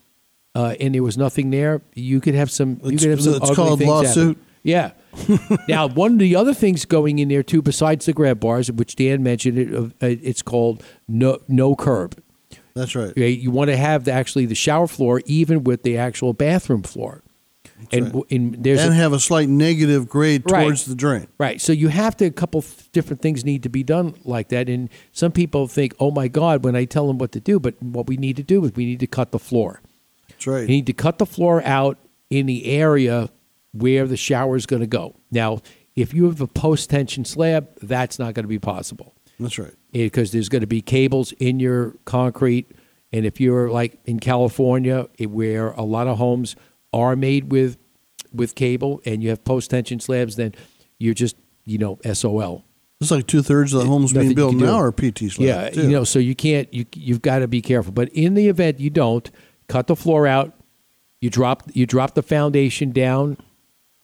uh, and there was nothing there? You could have some. you It's- could have some. it's called things happen. lawsuit. Yeah. [LAUGHS] now, one of the other things going in there too, besides the grab bars, which Dan mentioned, it, uh, it's called no no curb. That's right. You want to have the, actually the shower floor even with the actual bathroom floor, and w and there's and a, have a slight negative grade Right. towards the drain. right. So you have to a couple different things need to be done like that, and some people think, oh my God, when I tell them what to do, but what we need to do is we need to cut the floor. That's right. You need to cut the floor out in the area where the shower is going to go. Now, if you have a post tension slab, that's not going to be possible That's right. because there's going to be cables in your concrete. And if you're like in California, eh, where a lot of homes are made with with cable, and you have post tension slabs, then you're just you know SOL. It's like two thirds of the homes Nothing being built now are PT slabs. Yeah, too. you know, so you can't you you've got to be careful. But in the event you don't, cut the floor out. You drop you drop the foundation down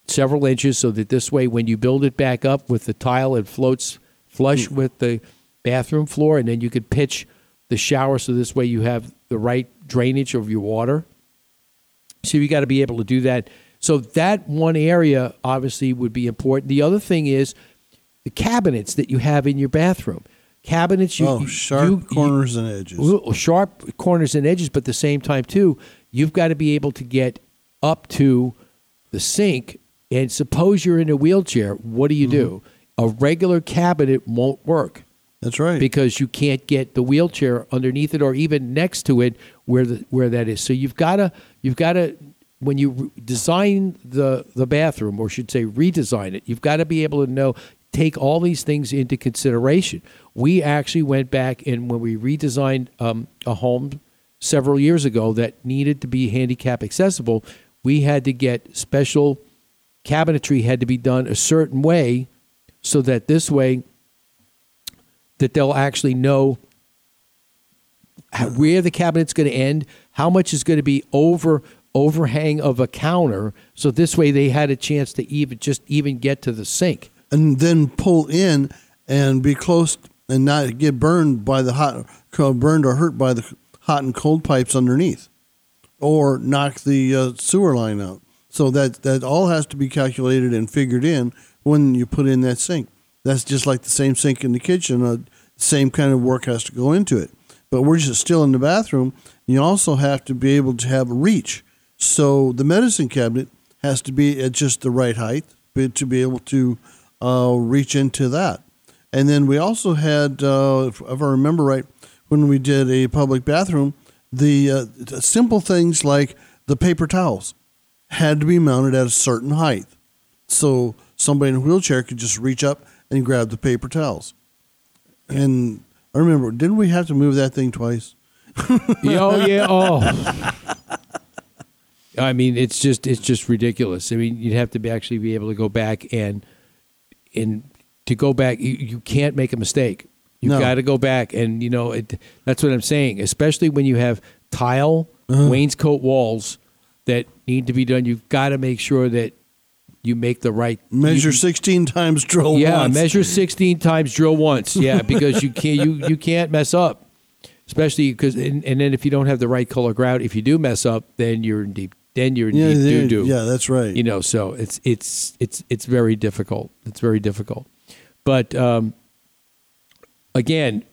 several inches so that this way when you build it back up with the tile it floats flush Hmm. with the bathroom floor and then you could pitch the shower so this way you have the right drainage of your water. So you got to be able to do that. So that one area obviously would be important. The other thing is the cabinets that you have in your bathroom. Cabinets, you, oh, sharp you- corners and edges. Sharp corners and edges, but at the same time too, you've got to be able to get up to the sink. And suppose you're in a wheelchair, what do you do? Mm-hmm. A regular cabinet won't work. That's right. Because you can't get the wheelchair underneath it or even next to it where the where that is. So you've got to you've got to when you re- design the the bathroom or should say redesign it, you've got to be able to know take all these things into consideration. We actually went back and when we redesigned um, a home several years ago that needed to be handicap accessible, we had to get special cabinetry had to be done a certain way so that this way that they'll actually know where the cabinet's going to end, how much is going to be over overhang of a counter, so this way they had a chance to even just even get to the sink. and then pull in and be close and not get burned by the hot, burned or hurt by the hot and cold pipes underneath, or knock the uh, sewer line out. So that that all has to be calculated and figured in when you put in that sink. That's just like the same sink in the kitchen. Uh, same kind of work has to go into it. But we're just still in the bathroom. You also have to be able to have reach. So the medicine cabinet has to be at just the right height to be able to uh, reach into that. And then we also had, uh, if, I remember right, when we did a public bathroom, the uh, simple things like the paper towels had to be mounted at a certain height. So somebody in a wheelchair could just reach up and grab the paper towels. And I remember, didn't we have to move that thing twice? [LAUGHS] oh yeah. Oh. [LAUGHS] I mean, it's just it's just ridiculous. I mean, you'd have to be actually be able to go back and and to go back, you, you can't make a mistake. You've No. got to go back, and you know it, that's what I'm saying. Especially when you have tile Uh-huh. wainscot walls that need to be done. You've got to make sure that you make the right Measure you- 16 times, drill yeah, once. measure 16 times, drill once. Yeah, [LAUGHS] because you can't you you can't mess up, especially because and, and then if you don't have the right color grout, if you do mess up, then you're in deep then you're in Yeah, deep doo doo. yeah, that's right. You know, so it's it's it's it's very difficult. It's very difficult, but um, again,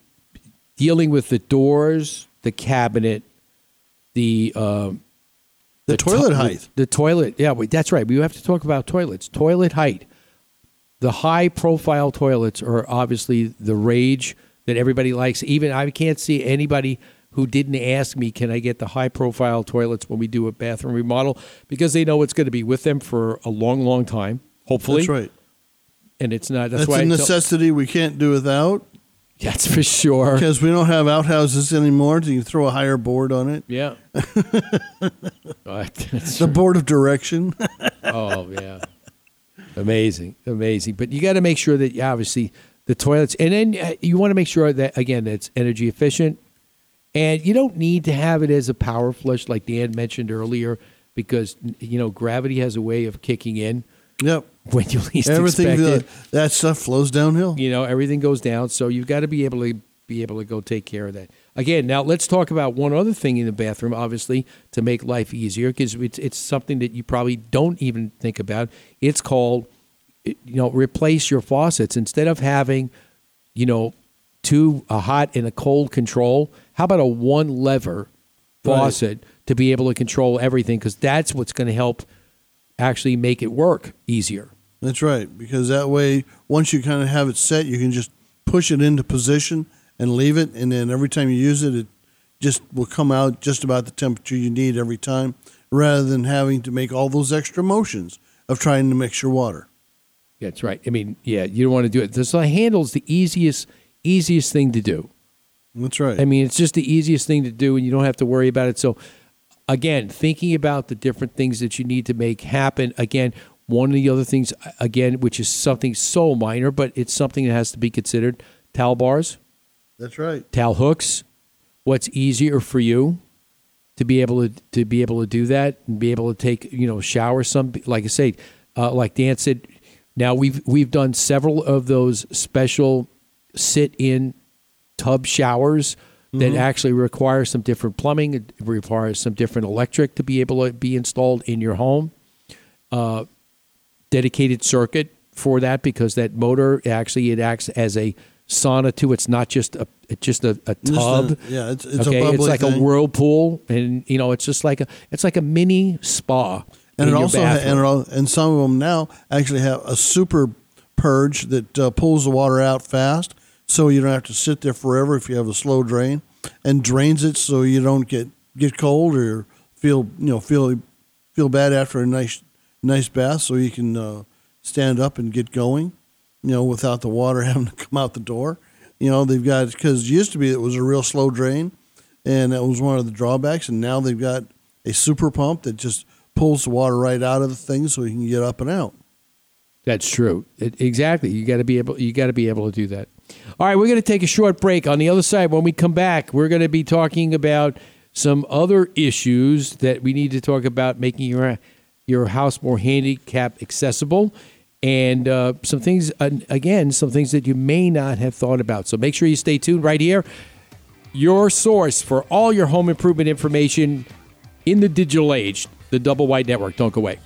dealing with the doors, the cabinet, the um, The toilet to- height. The, toilet, yeah, wait, that's right. We have to talk about toilets. Toilet height. The high profile toilets are obviously the rage that everybody likes. Even I can't see anybody who didn't ask me, can I get the high profile toilets when we do a bathroom remodel? Because they know it's going to be with them for a long, long time, hopefully. That's right. And it's not, that's, That's, why a I tell- necessity we can't do without. That's for sure. Because we don't have outhouses anymore. So you throw a higher board on it. Yeah. [LAUGHS] The board of direction. [LAUGHS] oh yeah, amazing, amazing. But you got to make sure that obviously the toilets, and then uh, you want to make sure that again it's energy efficient, and you don't need to have it as a power flush like Dan mentioned earlier, because you know gravity has a way of kicking in. Yep. When you [LAUGHS] least Everything expect it. that, that stuff flows downhill. You know, everything goes down. So you've got to be able to be able to go take care of that. Again, now let's talk about one other thing in the bathroom, obviously, to make life easier, because it's, it's something that you probably don't even think about. It's called, you know, replace your faucets. Instead of having, you know, two, a hot and a cold control, how about a one lever Right. faucet to be able to control everything? Because that's what's going to help actually make it work easier. That's right. Because that way, once you kind of have it set, you can just push it into position and leave it. And then every time you use it, it just will come out just about the temperature you need every time rather than having to make all those extra motions of trying to mix your water. That's right. I mean, yeah, you don't want to do it. The so handle's the easiest easiest thing to do. That's right. I mean, it's just the easiest thing to do, and you don't have to worry about it. So, again, thinking about the different things that you need to make happen. Again, one of the other things, again, which is something so minor, but it's something that has to be considered: towel bars, That's right. towel hooks. What's easier for you to be able to to be able to do that and be able to take you know shower some like I say, uh, like Dan said. Now we've we've done several of those special sit in tub showers that Mhm. actually require some different plumbing. It requires some different electric to be able to be installed in your home. Uh, dedicated circuit for that because that motor actually it acts as a sauna too. It's not just a it's just a, a Just a- tub. yeah, it's- it's a okay? It's like a whirlpool, and you know, it's just like a it's like a mini spa. And it also ha- and, it and some of them now actually have a super purge that uh, pulls the water out fast, so you don't have to sit there forever if you have a slow drain, and drains it so you don't get get cold or feel you know feel feel bad after a nice nice bath, so you can uh, stand up and get going, you know, without the water [LAUGHS] having to come out the door. You know, they've got because used to be it was a real slow drain, and that was one of the drawbacks. And now they've got a super pump that just pulls the water right out of the thing, so you can get up and out. That's true. It, exactly. You got to be able. You got to be able to do that. All right, we're going to take a short break. On the other side, when we come back, we're going to be talking about some other issues that we need to talk about, making your your house more handicap accessible, and uh, some things. Uh, again, some things that you may not have thought about. So make sure you stay tuned right here. Your source for all your home improvement information in the digital age, the Double Wide Network. Don't go away.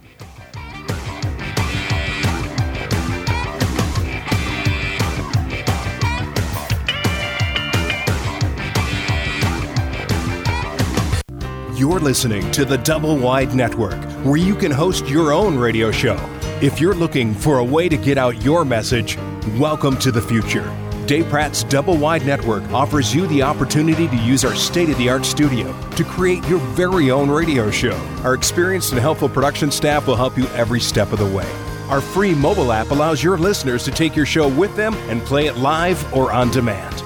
You're listening to the Double Wide Network, where you can host your own radio show. If you're looking for a way to get out your message, welcome to the future. Dave Pratt's Double Wide Network offers you the opportunity to use our state of the art studio to create your very own radio show. Our experienced and helpful production staff will help you every step of the way. Our free mobile app allows your listeners to take your show with them and play it live or on demand.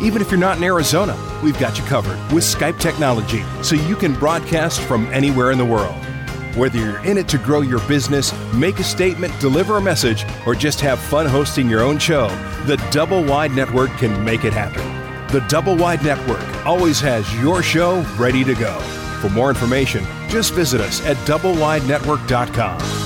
Even if you're not in Arizona, we've got you covered with Skype technology so you can broadcast from anywhere in the world. Whether you're in it to grow your business, make a statement, deliver a message, or just have fun hosting your own show, the Double Wide Network can make it happen. The Double Wide Network always has your show ready to go. For more information, just visit us at doublewidenetwork.com.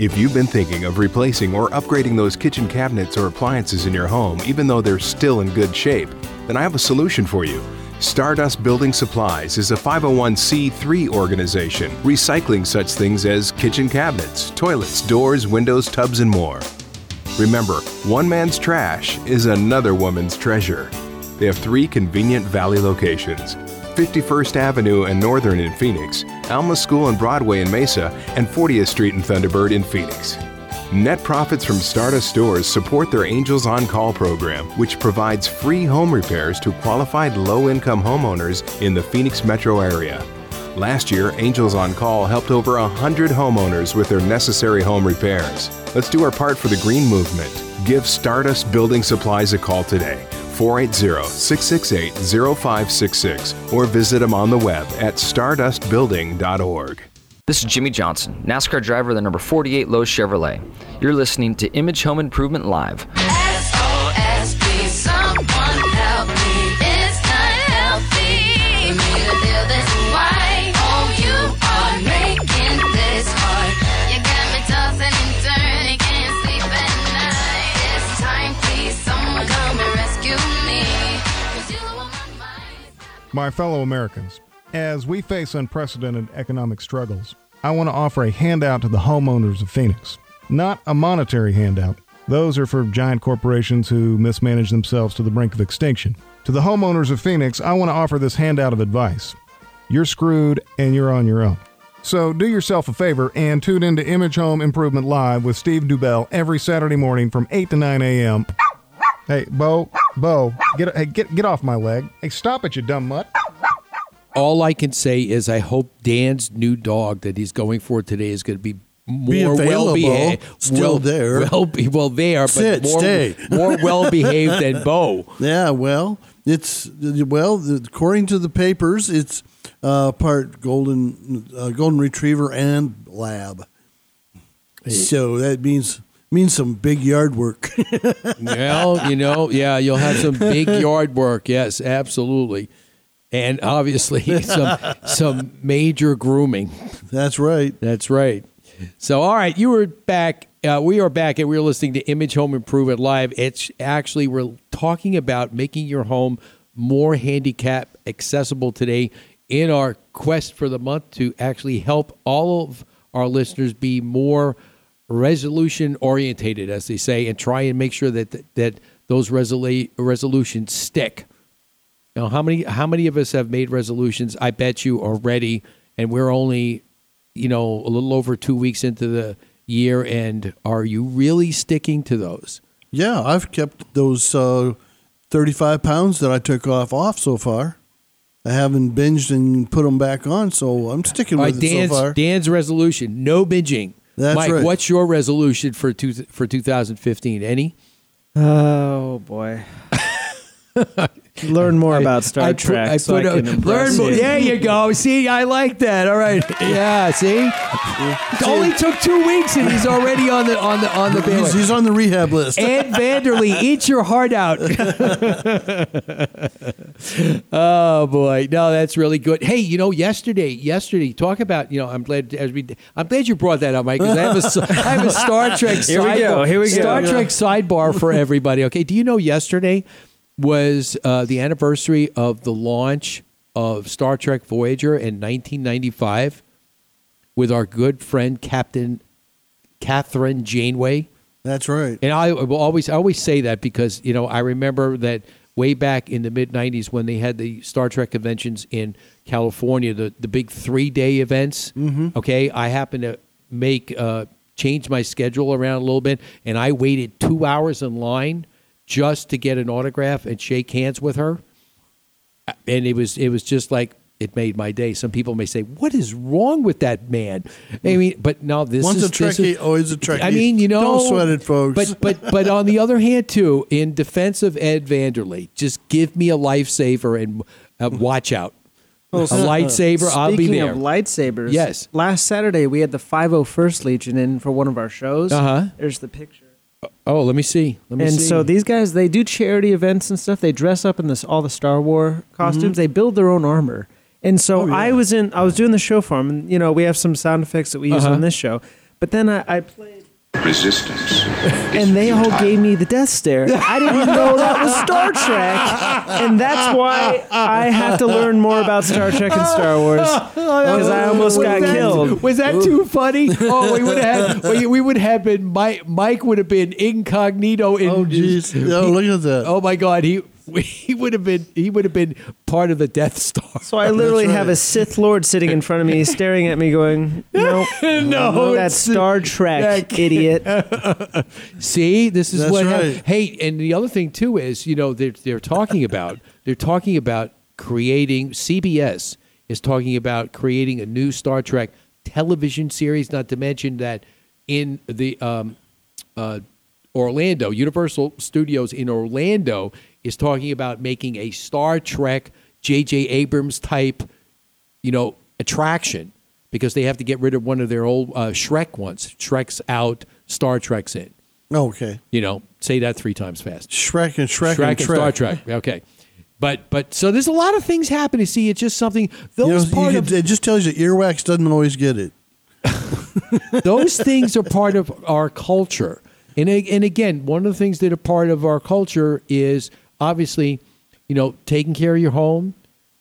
If you've been thinking of replacing or upgrading those kitchen cabinets or appliances in your home, even though they're still in good shape, then I have a solution for you. Stardust Building Supplies is a 501c3 organization recycling such things as kitchen cabinets, toilets, doors, windows, tubs, and more. Remember, one man's trash is another woman's treasure. They have three convenient valley locations 51st Avenue and Northern in Phoenix, Alma School and Broadway in Mesa, and 40th Street and Thunderbird in Phoenix. Net profits from Stardust stores support their Angels on Call program, which provides free home repairs to qualified low income homeowners in the Phoenix metro area. Last year, Angels on Call helped over 100 homeowners with their necessary home repairs. Let's do our part for the green movement. Give Stardust Building Supplies a call today. 480 668 0566 or visit them on the web at stardustbuilding.org. This is Jimmie Johnson, NASCAR driver the number 48 Lowe's Chevrolet. You're listening to Image Home Improvement Live. My fellow Americans, as we face unprecedented economic struggles, I want to offer a handout to the homeowners of Phoenix. Not a monetary handout. Those are for giant corporations who mismanage themselves to the brink of extinction. To the homeowners of Phoenix, I want to offer this handout of advice. You're screwed and you're on your own. So do yourself a favor and tune into Image Home Improvement Live with Steve Dubell every Saturday morning from 8 to 9 a.m. Hey, Bo, Bo, get hey, get get off my leg. Hey, stop it, you dumb mutt. All I can say is I hope Dan's new dog that he's going for today is going to be more Be well behaved. still well, there. Well, be, well there, Sit, but more, stay. more well behaved than Bo. [LAUGHS] Yeah, well, it's well according to the papers, it's uh, part golden uh, golden retriever and lab. So that means means some big yard work. [LAUGHS] well, you know, yeah, you'll have some big yard work. Yes, absolutely, and obviously [LAUGHS] some some major grooming. That's right. That's right. So, all right, you were back. Uh, we are back, and we are listening to Image Home Improvement Live. It's actually we're talking about making your home more handicap accessible today in our quest for the month to actually help all of our listeners be more resolution orientated, as they say, and try and make sure that that those resolu- resolutions stick. Now, how many how many of us have made resolutions? I bet you already, and we're only, you know, a little over two weeks into the year. And are you really sticking to those? yeah, I've kept those uh, thirty-five pounds that I took off off so far. I haven't binged and put them back on, so I'm sticking with right, it Dan's, so far. Dan's resolution: no binging. That's Mike, right. what's your resolution for two, for 2015? Any? Oh boy. [LAUGHS] [LAUGHS] Learn more about Star I Trek. I so I put a- can impress learn more. you. There you go. See, I like that. All right. Yeah. See, it [LAUGHS] only took two weeks, and he's already on the on the on the He's, he's on the rehab list. [LAUGHS] Ed Vanderlee, eat your heart out. oh boy, no, that's really good. Hey, you know, yesterday, yesterday, talk about, you know, I'm glad as we, I'm glad you brought that up, Mike, because I have a, s- I have a Star Trek Here we go, here we go. Star Trek sidebar for everybody. Okay, do you know yesterday was uh, the anniversary of the launch of Star Trek Voyager in 1995 with our good friend Captain Kathryn Janeway. That's right. And I will always I always say that because you know I remember that way back in the mid '90s when they had the Star Trek conventions in California, the the big three day events. Mhm. Okay, I happened to make uh, change my schedule around a little bit, and I waited two hours in line just to get an autograph and shake hands with her. And it was it was just like it made my day. Some people may say, "What is wrong with that man?" I mean, but now this Once is a this Trekkie, is- always a Trekkie. I mean, you know, Don't sweat it, folks. But but but on the other hand, too, in defense of Ed Vanderley, just give me a lifesaver and uh, watch out. [LAUGHS] Well, a lightsaber, I'll be there. Speaking of lightsabers, Yes. Last Saturday we had the 501st Legion in for one of our shows. Uh-huh. There's the picture. Oh, let me see. Let me and see. so these guys, they do charity events and stuff. They dress up in this all the Star Wars costumes. They build their own armor. And so Oh, yeah. I was in. I was doing the show for them, and you know we have some sound effects that we use Uh-huh. on this show. But then I, I played, Resistance. and they all gave me the Death Stare. I didn't know that was Star Trek, and that's why I have to learn more about Star Trek and Star Wars [LAUGHS] because I almost Was got that- killed. Was that too funny? Oh, we would have [LAUGHS] we, we would have been Mike. Mike would have been incognito. In, Oh, jeez. Oh, look at that. Oh my God, he [LAUGHS] he would have been he would have been part of the Death Star. So I literally have a Sith Lord sitting in front of me, [LAUGHS] staring at me, going, "No, [LAUGHS] No, that's Star Trek, idiot." See, this is That's what. right. hap- Hey, and the other thing too is, you know, they're they're talking about they're talking about creating. CBS is talking about creating a new Star Trek television series. Not to mention that in the um, uh, Orlando, Universal Studios in Orlando is talking about making a Star Trek J.J. Abrams type, you know, attraction because they have to get rid of one of their old uh, Shrek ones. Shrek's out, Star Trek's in. okay. You know, say that three times fast. Shrek and Shrek, Shrek and, and Star Trek. Okay. But but so there's a lot of things happening. See, it's just something You know, those you part can- of it just tells you earwax doesn't always get it. [LAUGHS] those things are part of our culture. And, and again, one of the things that are part of our culture is obviously, you know, taking care of your home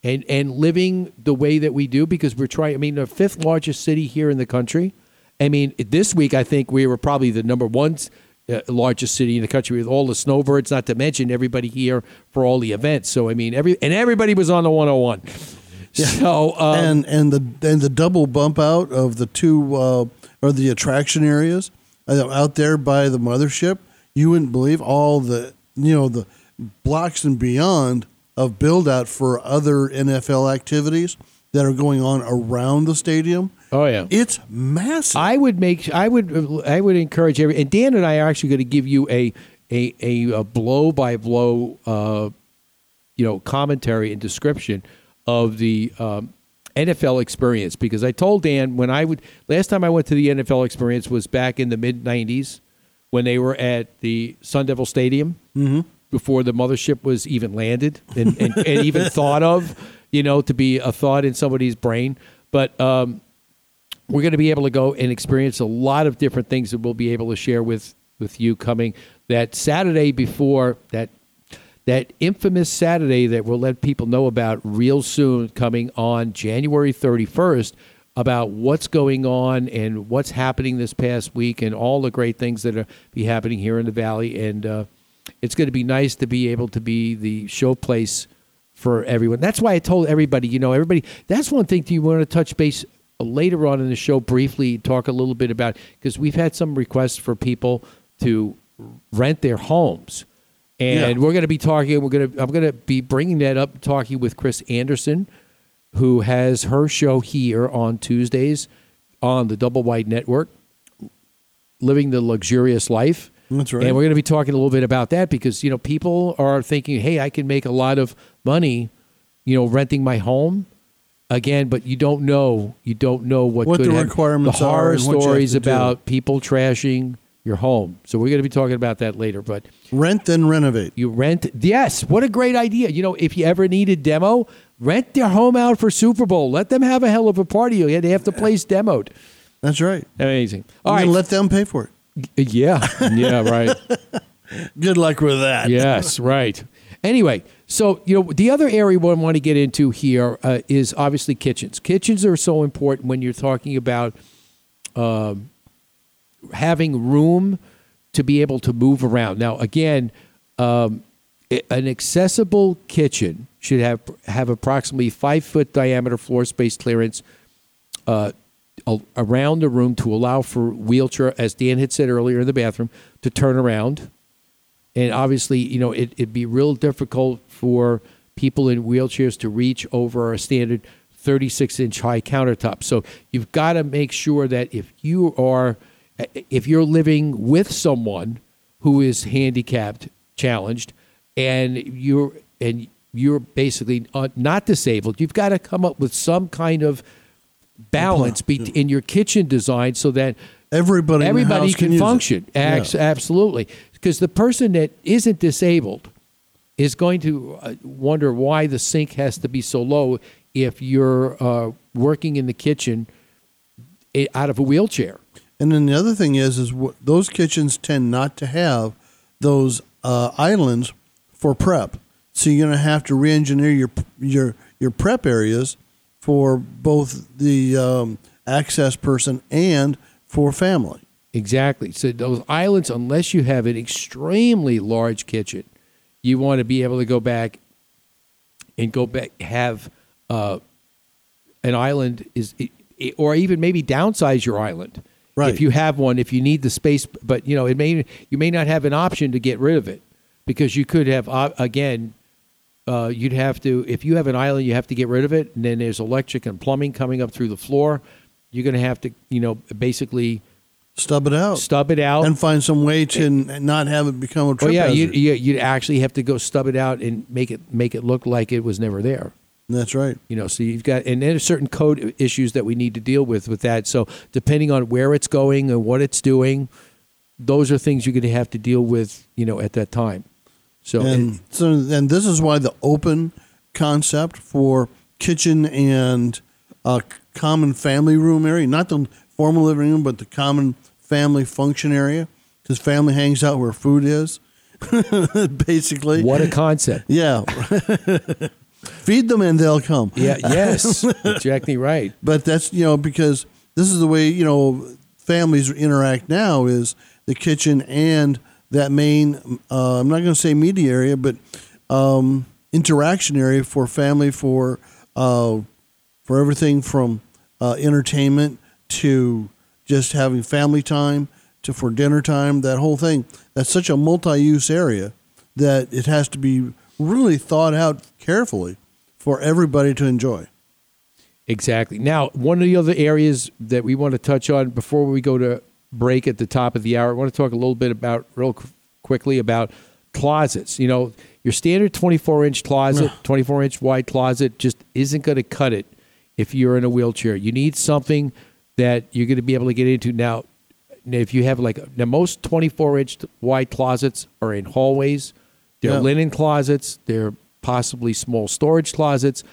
and, and living the way that we do because we're trying. I mean, the fifth largest city here in the country. I mean, this week, I think we were probably the number one uh, largest city in the country with all the snowbirds, not to mention everybody here for all the events. So, I mean, every and everybody was on the 101. So, um, and and the and the double bump out of the two uh, or the attraction areas uh, out there by the mothership, you wouldn't believe all the you know the blocks and beyond of build out for other NFL activities that are going on around the stadium. Oh yeah, it's massive. I would make. I would. I would encourage every. And Dan and I are actually going to give you a a a, blow by blow, uh, you know, commentary and description of the um, NFL experience because I told Dan when I would last time I went to the NFL experience was back in the mid '90s when they were at the Sun Devil Stadium Mm-hmm. Before the mothership was even landed and, and, and even [LAUGHS] thought of, you know, to be a thought in somebody's brain. But um, we're going to be able to go and experience a lot of different things that we'll be able to share with with you coming that Saturday before that that infamous Saturday that we'll let people know about real soon coming on January 31st about what's going on and what's happening this past week and all the great things that are be happening here in the valley and uh, it's going to be nice to be able to be the showplace for everyone. That's why I told everybody, you know, everybody. That's one thing. Do you want to touch base later on in the show briefly? Talk a little bit about because we've had some requests for people to rent their homes, and Yeah. we're going to be talking. We're going to. I'm going to be bringing that up, talking with Chris Anderson, who has her show here on Tuesdays on the Double Wide Network, living the luxurious life. That's right. And we're going to be talking a little bit about that because you know people are thinking, "Hey, I can make a lot of money, you know, renting my home." Again, but you don't know. You don't know what, What the happen. requirements The are horror and have stories to do. about people trashing your home. So we're going to be talking about that later. But rent then renovate. You rent. Yes, what a great idea. You know, if you ever need a demo, rent their home out for Super Bowl. Let them have a hell of a party. They have to place demoed. That's right. Amazing. All And right. let them pay for it. Yeah. Yeah. Right. [LAUGHS] Good luck with that. yes, right. Anyway, so you know the other area we want to get into here uh, is obviously kitchens. Kitchens are so important when you're talking about um, having room to be able to move around. Now, again, um, an accessible kitchen should have have approximately five foot diameter floor space clearance uh, around the room to allow for wheelchair, as Dan had said earlier in the bathroom, to turn around. And obviously, you know, it, it'd be real difficult for people in wheelchairs to reach over a standard 36 inch high countertop. So you've got to make sure that if you are, if you're living with someone who is handicapped, challenged, and you're and you're basically not disabled, you've got to come up with some kind of balance be- in your kitchen design so that Everybody everybody can, can function. Ax- Absolutely, because the person that isn't disabled is going to uh, wonder why the sink has to be so low if you're uh, working in the kitchen out of a wheelchair. And then the other thing is, is what, those kitchens tend not to have those uh, islands for prep. So you're going to have to re-engineer your your your prep areas for both the um, access person and for family. Exactly. So those islands, unless you have an extremely large kitchen, you want to be able to go back and go back have uh, an island is, or even maybe downsize your island. Right. If you have one, if you need the space, but you know it may you may not have an option to get rid of it because you could have uh, again. Uh, you'd have to if you have an island, you have to get rid of it, and then there's electric and plumbing coming up through the floor. You're going to have to, you know, basically Stub it out. Stub it out. And find some way to not have it become a Oh trip yeah, you hazard. you you'd actually have to go stub it out and make it make it look like it was never there. That's right. You know, so you've got and there's certain code issues that we need to deal with with that. So depending on where it's going and what it's doing, those are things you're going to have to deal with. You know, at that time. So and so and this is why the open concept for kitchen and uh, a common family room area, not the formal living room, but the common family function area, because family hangs out where food is, [LAUGHS] basically. what a concept! Yeah. [LAUGHS] Feed them and they'll come. Yeah. Yes. [LAUGHS] exactly right. But that's you know because this is the way you know families interact now is the kitchen and that main uh, I'm not going to say media area but um, interaction area for family for uh, for everything from uh, entertainment to just having family time to for dinner time that whole thing that's such a multi-use area that it has to be really thought out carefully for everybody to enjoy. Exactly. Now, one of the other areas that we want to touch on before we go to break at the top of the hour, I want to talk a little bit about, real quickly, about closets. You know, your standard 24 inch closet, [SIGHS] 24 inch wide closet, just isn't going to cut it if you're in a wheelchair. You need something that you're going to be able to get into. Now, if you have like, now most 24 inch wide closets are in hallways, they're Yeah. linen closets, they're possibly small storage closets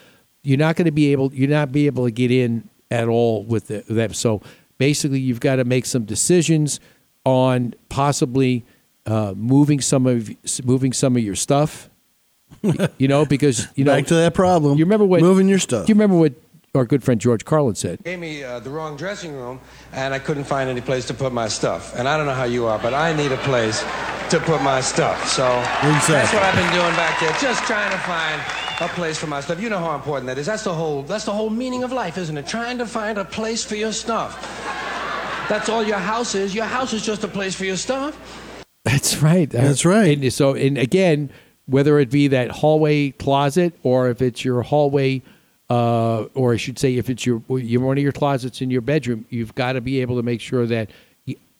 you're not going to be able you're not be able to get in at all with the, them. So basically, you've got to make some decisions on possibly uh, moving some of moving some of your stuff. [LAUGHS] You know, because you know Back to that problem. You remember what moving your stuff. Do you remember what our good friend George Carlin said? Gave me uh, the wrong dressing room, and I couldn't find any place to put my stuff. And I don't know how you are, but I need a place to put my stuff. So that's what I've been doing back there, just trying to find a place for my stuff. You know how important that is. That's the whole. That's the whole meaning of life, isn't it? Trying to find a place for your stuff. That's all your house is. Your house is just a place for your stuff. That's right. That's right. And so, and again, whether it be that hallway closet or if it's your hallway, uh, or I should say, if it's your, your one of your closets in your bedroom, you've got to be able to make sure that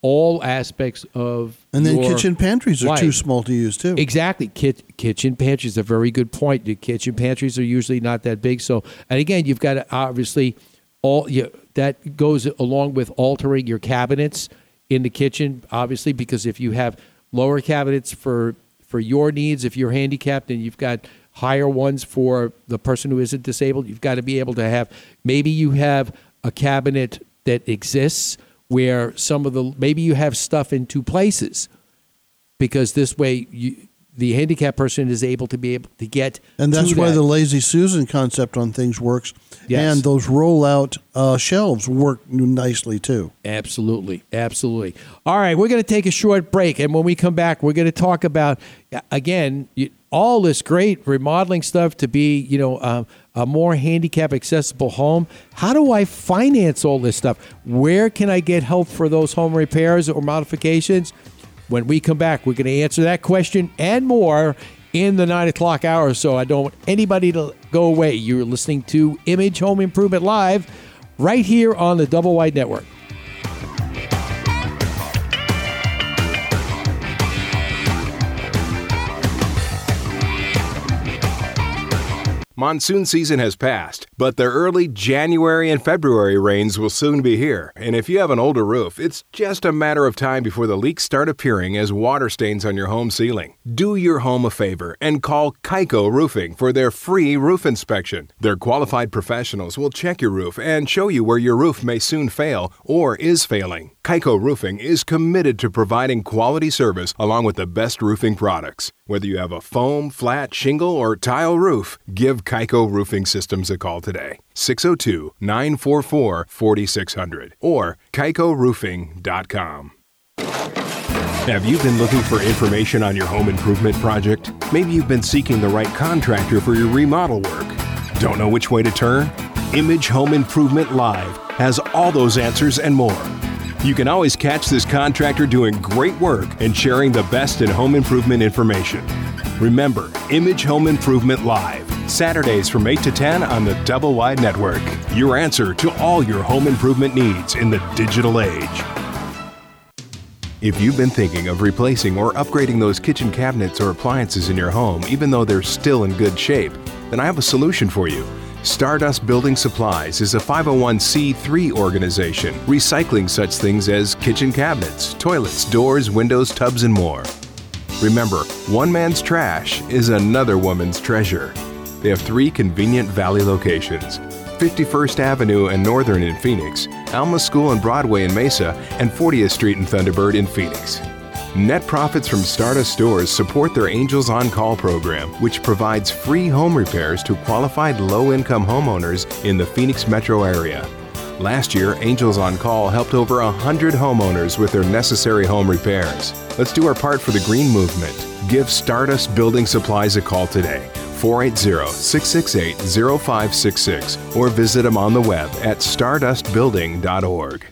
all aspects of And then kitchen pantries are too small to use too. Exactly. Kit, kitchen pantries are a very good point. The kitchen pantries are usually not that big. So, and again, you've got to obviously all you, that goes along with altering your cabinets in the kitchen, obviously, because if you have lower cabinets for for your needs, if you're handicapped, and you've got higher ones for the person who isn't disabled, you've got to be able to have. Maybe you have a cabinet that exists where some of the maybe you have stuff in two places because this way you, the handicapped person is able to be able to get And that's why that. the lazy Susan concept on things works. Yes. And those rollout uh, shelves work nicely too. Absolutely, absolutely. All right, we're going to take a short break, and when we come back, we're going to talk about again all this great remodeling stuff to be, you know, uh, a more handicap accessible home. How do I finance all this stuff? Where can I get help for those home repairs or modifications? When we come back, we're going to answer that question and more in the nine o'clock hour. So I don't want anybody to go away. You're listening to Image Home Improvement Live right here on the Double Wide Network. Monsoon season has passed, but the early January and February rains will soon be here. And if you have an older roof, it's just a matter of time before the leaks start appearing as water stains on your home ceiling. Do your home a favor and call Kaiko Roofing for their free roof inspection. Their qualified professionals will check your roof and show you where your roof may soon fail or is failing. Kaiko Roofing is committed to providing quality service along with the best roofing products. Whether you have a foam, flat, shingle, or tile roof, give Kaiko Roofing Systems a call today. 602 944 4600 or kaikoroofing.com. Have you been looking for information on your home improvement project? Maybe you've been seeking the right contractor for your remodel work. Don't know which way to turn? Image Home Improvement Live has all those answers and more. You can always catch this contractor doing great work and sharing the best in home improvement information. Remember, Image Home Improvement Live, Saturdays from 8 to 10 on the Double Wide Network. Your answer to all your home improvement needs in the digital age. If you've been thinking of replacing or upgrading those kitchen cabinets or appliances in your home, even though they're still in good shape, then I have a solution for you. Stardust Building Supplies is a 501c3 organization recycling such things as kitchen cabinets, toilets, doors, windows, tubs, and more. Remember, one man's trash is another woman's treasure. They have three convenient valley locations 51st Avenue and Northern in Phoenix, Alma School and Broadway in Mesa, and 40th Street and Thunderbird in Phoenix. Net profits from Stardust stores support their Angels on Call program, which provides free home repairs to qualified low income homeowners in the Phoenix metro area. Last year, Angels on Call helped over 100 homeowners with their necessary home repairs. Let's do our part for the green movement. Give Stardust Building Supplies a call today. 480 668 0566 or visit them on the web at stardustbuilding.org.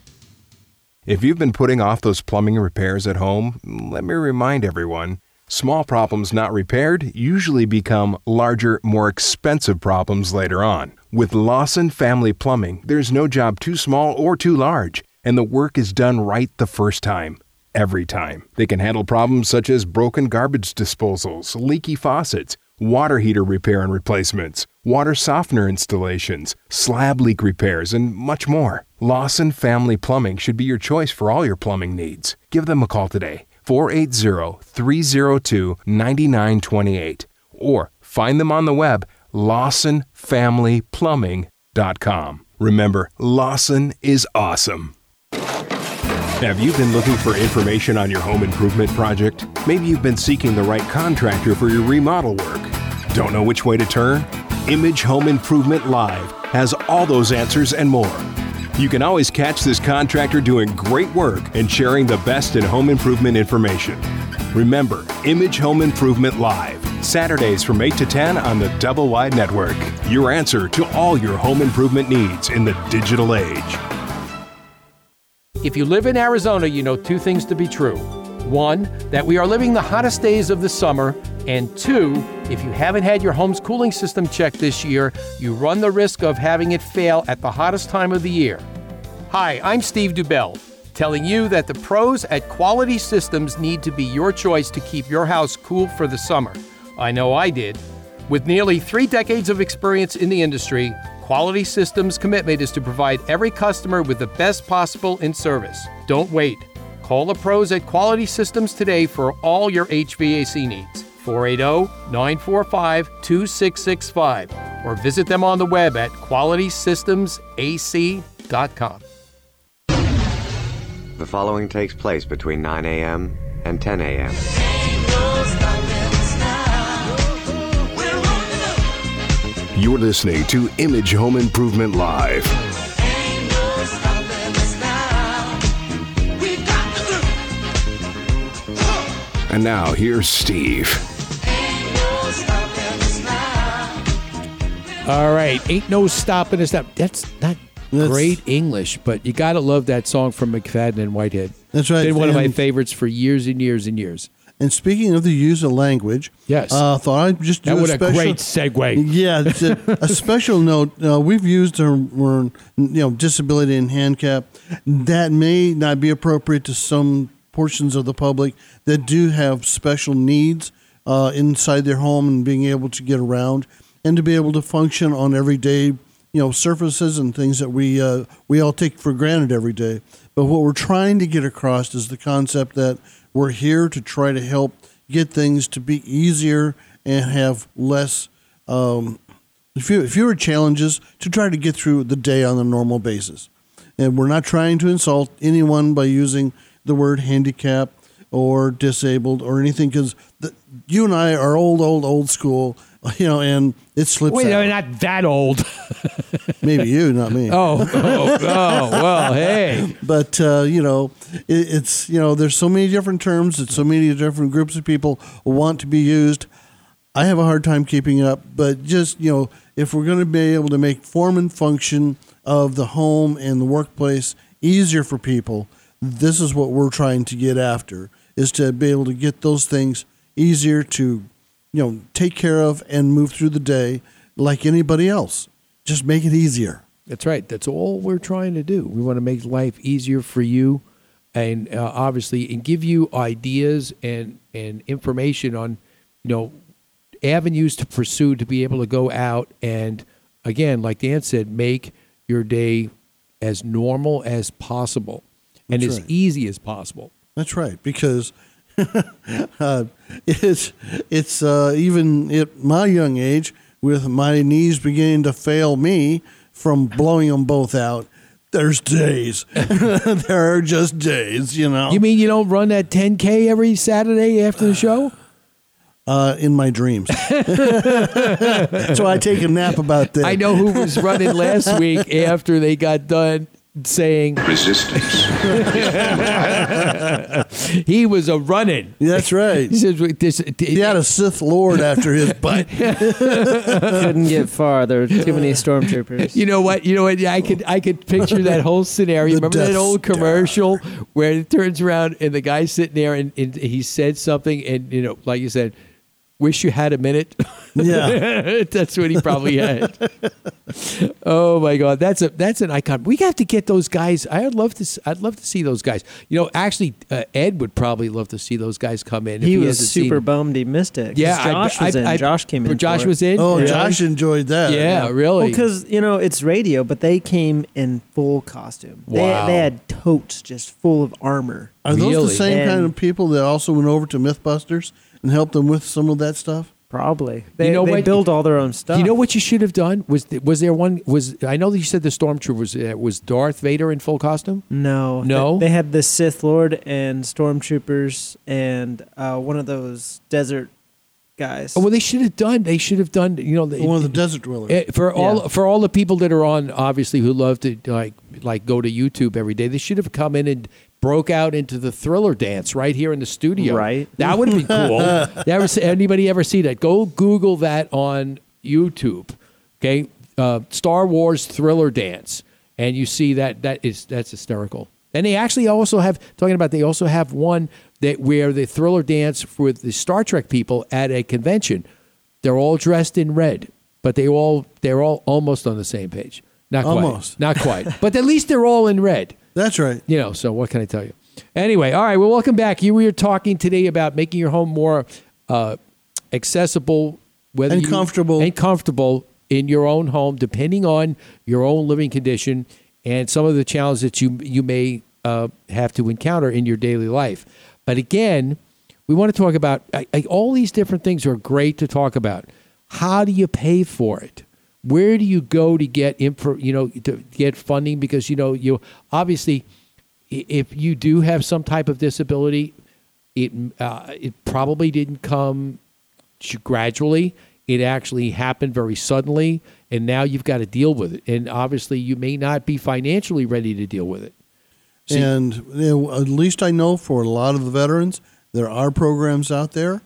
If you've been putting off those plumbing repairs at home, let me remind everyone small problems not repaired usually become larger, more expensive problems later on. With Lawson Family Plumbing, there's no job too small or too large, and the work is done right the first time. Every time. They can handle problems such as broken garbage disposals, leaky faucets, water heater repair and replacements, water softener installations, slab leak repairs, and much more. Lawson Family Plumbing should be your choice for all your plumbing needs. Give them a call today, 480 302 9928, or find them on the web, lawsonfamilyplumbing.com. Remember, Lawson is awesome. Have you been looking for information on your home improvement project? Maybe you've been seeking the right contractor for your remodel work. Don't know which way to turn? Image Home Improvement Live has all those answers and more. You can always catch this contractor doing great work and sharing the best in home improvement information. Remember, Image Home Improvement Live, Saturdays from 8 to 10 on the Double Wide Network. Your answer to all your home improvement needs in the digital age. If you live in Arizona, you know two things to be true. One, that we are living the hottest days of the summer. And two, if you haven't had your home's cooling system checked this year, you run the risk of having it fail at the hottest time of the year. Hi, I'm Steve Dubell, telling you that the pros at Quality Systems need to be your choice to keep your house cool for the summer. I know I did. With nearly three decades of experience in the industry, Quality Systems' commitment is to provide every customer with the best possible in service. Don't wait. Call the pros at Quality Systems today for all your HVAC needs. 480 945 2665 or visit them on the web at qualitysystemsac.com. The following takes place between 9 a.m. and 10 a.m. You're listening to Image Home Improvement Live. And now here's Steve. All right, ain't no stopping us. That that's not great English, but you gotta love that song from McFadden and Whitehead. That's right, Been one of my favorites for years and years and years. And speaking of the use of language, Yes. uh, thought I'd just do That a was a special, great segue. Yeah, a, a [LAUGHS] special note. Uh, we've used the word, you know, disability and handicap. That may not be appropriate to some portions of the public that do have special needs uh, inside their home and being able to get around and to be able to function on everyday, you know, surfaces and things that we uh, we all take for granted every day. But what we're trying to get across is the concept that we're here to try to help get things to be easier and have less um, few- fewer challenges to try to get through the day on a normal basis. And we're not trying to insult anyone by using the word handicap or disabled or anything because you and I are old, old, old school, [LAUGHS] you know, and it slips Wait, out. I'm not that old. [LAUGHS] Maybe you, not me. Oh, oh, oh, well, hey. [LAUGHS] But uh, you know, it, it's you know, there's so many different terms that so many different groups of people want to be used. I have a hard time keeping up, but just you know, if we're going to be able to make form and function of the home and the workplace easier for people, this is what we're trying to get after: is to be able to get those things easier to, you know, take care of and move through the day like anybody else. Just make it easier. That's right. That's all we're trying to do. We want to make life easier for you, and uh, obviously, and give you ideas and and information on, you know, avenues to pursue to be able to go out and, again, like Dan said, make your day as normal as possible and That's as right. easy as possible. That's right, because [LAUGHS] uh, it's it's uh, even at my young age, with my knees beginning to fail me from blowing them both out. There's days. [LAUGHS] there are just days, you know. You mean you don't run that 10K every Saturday after the show? [SIGHS] Uh, in my dreams. [LAUGHS] so I take a nap about that. I know who was running last week after they got done saying resistance. [LAUGHS] he was a running. That's right. He says this. He had a Sith Lord after his butt. [LAUGHS] Couldn't get far. There were too many stormtroopers. You know what? You know what? I could I could picture that whole scenario. Remember that old commercial where it turns around and the guy's sitting there and, and he said something and you know, like you said, wish you had a minute. [LAUGHS] Yeah. [LAUGHS] that's what he probably had. oh my god, that's a that's an icon. We have to get those guys. I'd love to. s- I'd love to see those guys. You know, actually, uh, Ed would probably love to see those guys come in. if he was hasn't seen super them. bummed he missed it. 'cause Yeah, I- Josh was I- in. I- Josh came in. Josh was in? Oh, Yeah. Josh enjoyed that. Yeah, really. because you know it's radio, but they came in full costume. They, Wow. they had totes just full of armor. Are those the same And kind of people that also went over to MythBusters and helped them with some of that stuff? Probably. They, you know they what? build all their own stuff. You know what you should have done was th- was there one was I know that you said the stormtrooper was uh, was Darth Vader in full costume. No, No? They, they had the Sith Lord and stormtroopers and uh, one of those desert guys. Oh, well, they should have done. They should have done. You know, the, One of the desert dwellers. Eh, for all Yeah. for all the people that are on, obviously, who love to like like go to YouTube every day. They should have come in and broke out into the Thriller dance right here in the studio. Right. That would be cool. [LAUGHS] Never see, anybody ever see that? Go Google that on YouTube. Okay, uh, Star Wars Thriller dance, and you see that that is that's hysterical. And they actually also have talking about they also have one that where the Thriller dance with the Star Trek people at a convention. They're all dressed in red, but they all they're all almost on the same page. Not quite. Almost. Not quite. but at least they're all in red. That's right. You know, so what can I tell you? Anyway, all right. Well, welcome back. You we are talking today about making your home more uh, accessible, whether And you- comfortable. and comfortable in your own home, depending on your own living condition and some of the challenges that you you may uh, have to encounter in your daily life. But again, we want to talk about I, I, all these different things are great to talk about. How do you pay for it? Where do you go to get info, you know, to get funding? Because you know, you obviously, if you do have some type of disability, it uh, it probably didn't come gradually. It actually happened very suddenly, and now you've got to deal with it. And obviously, you may not be financially ready to deal with it. See- and you know, at least I know for a lot of the veterans, there are programs out there.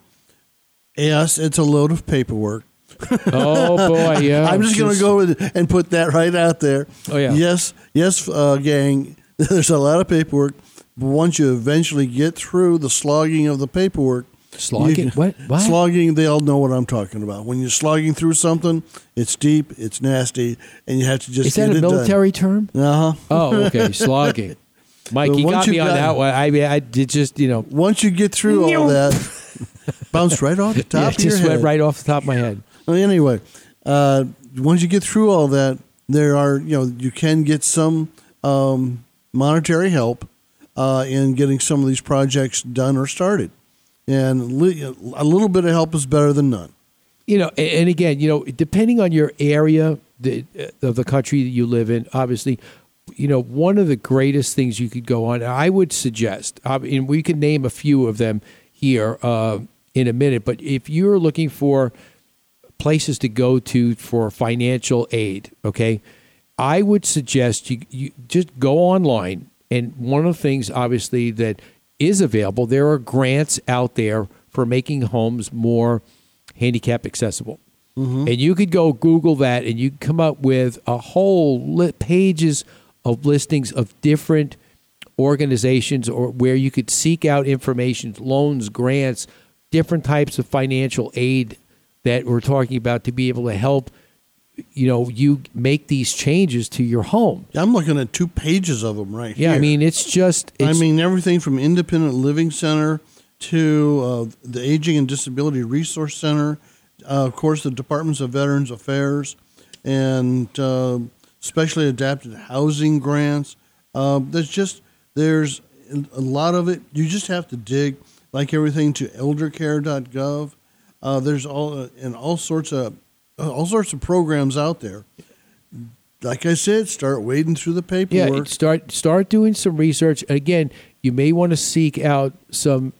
Yes, it's a load of paperwork. [LAUGHS] Oh boy, yeah. I'm just going to go with and put that right out there. Oh, yeah. Yes, yes, uh, gang. [LAUGHS] There's a lot of paperwork, but once you eventually get through the slogging of the paperwork, Slogging? What? What? Slogging, they all know what I'm talking about. When you're slogging through something, it's deep, it's nasty, and you have to just Is that a it done. military term? Uh huh. Oh, okay. [LAUGHS] Slogging. Mike, But you got me on got- that one. I mean, I did just, you know. Once you get through all that, bounced right off the top Yeah, of it your just head. went right off the top of my head. Anyway, uh, once you get through all that, there are you know you can get some um, monetary help uh, in getting some of these projects done or started, and li- a little bit of help is better than none. You know, and again, you know, depending on your area the, of the country that you live in, obviously, you know, one of the greatest things you could go on, I would suggest, uh, and we can name a few of them here uh, in a minute, but if you're looking for places to go to for financial aid, okay, I would suggest you, you just go online. And one of the things, obviously, that is available, there are grants out there for making homes more handicap accessible. Mm-hmm. And you could go Google that and you come up with a whole li- pages of listings of different organizations or where you could seek out information, loans, grants, different types of financial aid that we're talking about to be able to help you know you make these changes to your home. I'm looking at two pages of them right here. Yeah, here. I mean it's just it's, I mean everything from Independent Living Center to uh, the Aging and Disability Resource Center, uh, of course the Departments of Veterans Affairs, and uh, specially adapted housing grants. Uh, there's just there's a lot of it. You just have to dig, like everything, to eldercare.gov. Uh, there's all uh, and all sorts of uh, all sorts of programs out there. Like I said, start wading through the paperwork. Yeah, start start doing some research. Again, you may want to seek out some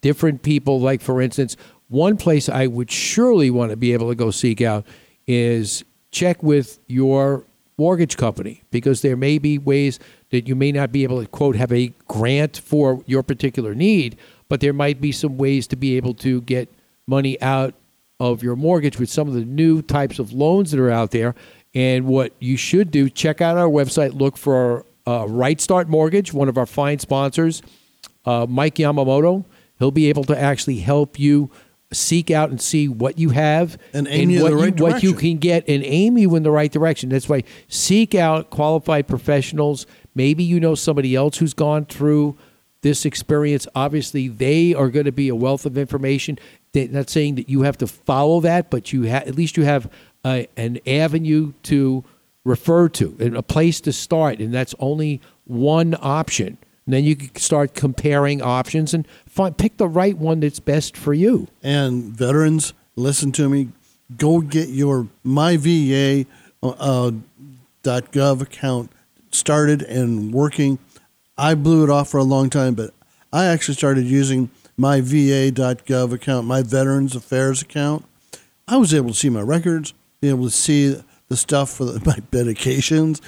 different people. Like for instance, one place I would surely want to be able to go seek out is check with your mortgage company because there may be ways that you may not be able to quote have a grant for your particular need, but there might be some ways to be able to get money out of your mortgage with some of the new types of loans that are out there. And what you should do, check out our website, look for uh, Right Start Mortgage, one of our fine sponsors, uh, Mike Yamamoto. He'll be able to actually help you seek out and see what you have And aim you what, the right you, what you can get and aim you in the right direction. That's why seek out qualified professionals. Maybe you know somebody else who's gone through this experience. Obviously, they are going to be a wealth of information. They're not saying that you have to follow that, but you ha- at least you have a, an avenue to refer to and a place to start, and that's only one option. And then you can start comparing options and find, pick the right one that's best for you. and veterans, listen to me. Go get your myva uh, gov account started and working. I blew it off for a long time, but I actually started using my VA.gov account, my Veterans Affairs account. I was able to see my records, be able to see the stuff for the, [LAUGHS] my medications,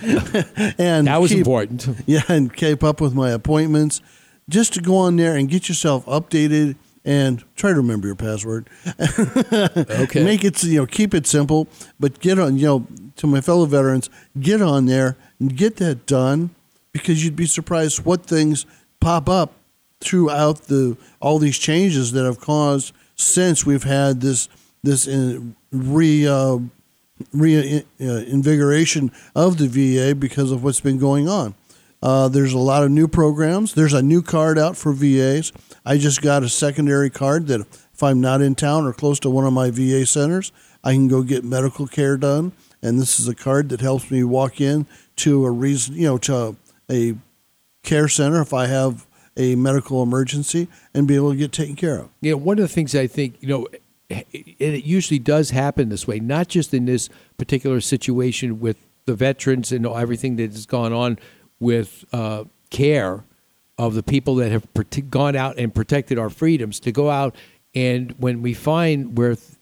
[LAUGHS] and That was keep- important. [LAUGHS] Yeah, and keep up with my appointments. Just to go on there and get yourself updated and try to remember your password. Okay. Make it you know keep it simple, but get on you know to my fellow veterans, get on there and get that done because you'd be surprised what things pop up throughout the all these changes that have caused since we've had this this uh, re uh, re uh, of the VA because of what's been going on. Uh, there's a lot of new programs. There's a new card out for VAs. I just got a secondary card that if I'm not in town or close to one of my VA centers, I can go get medical care done. And this is a card that helps me walk in to a reason, you know, to a care center if I have a medical emergency and be able to get taken care of. Yeah, one of the things I think, you know, and it usually does happen this way, not just in this particular situation with the veterans and everything that has gone on with uh, care of the people that have prote- gone out and protected our freedoms to go out and when we find where th-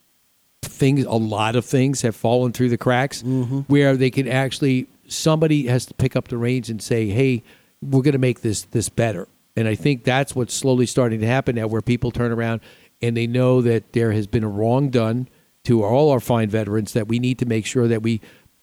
things a lot of things have fallen through the cracks where they can actually somebody has to pick up the reins and say hey we're going to make this this better and i think that's what's slowly starting to happen now where people turn around and they know that there has been a wrong done to all our fine veterans that we need to make sure that we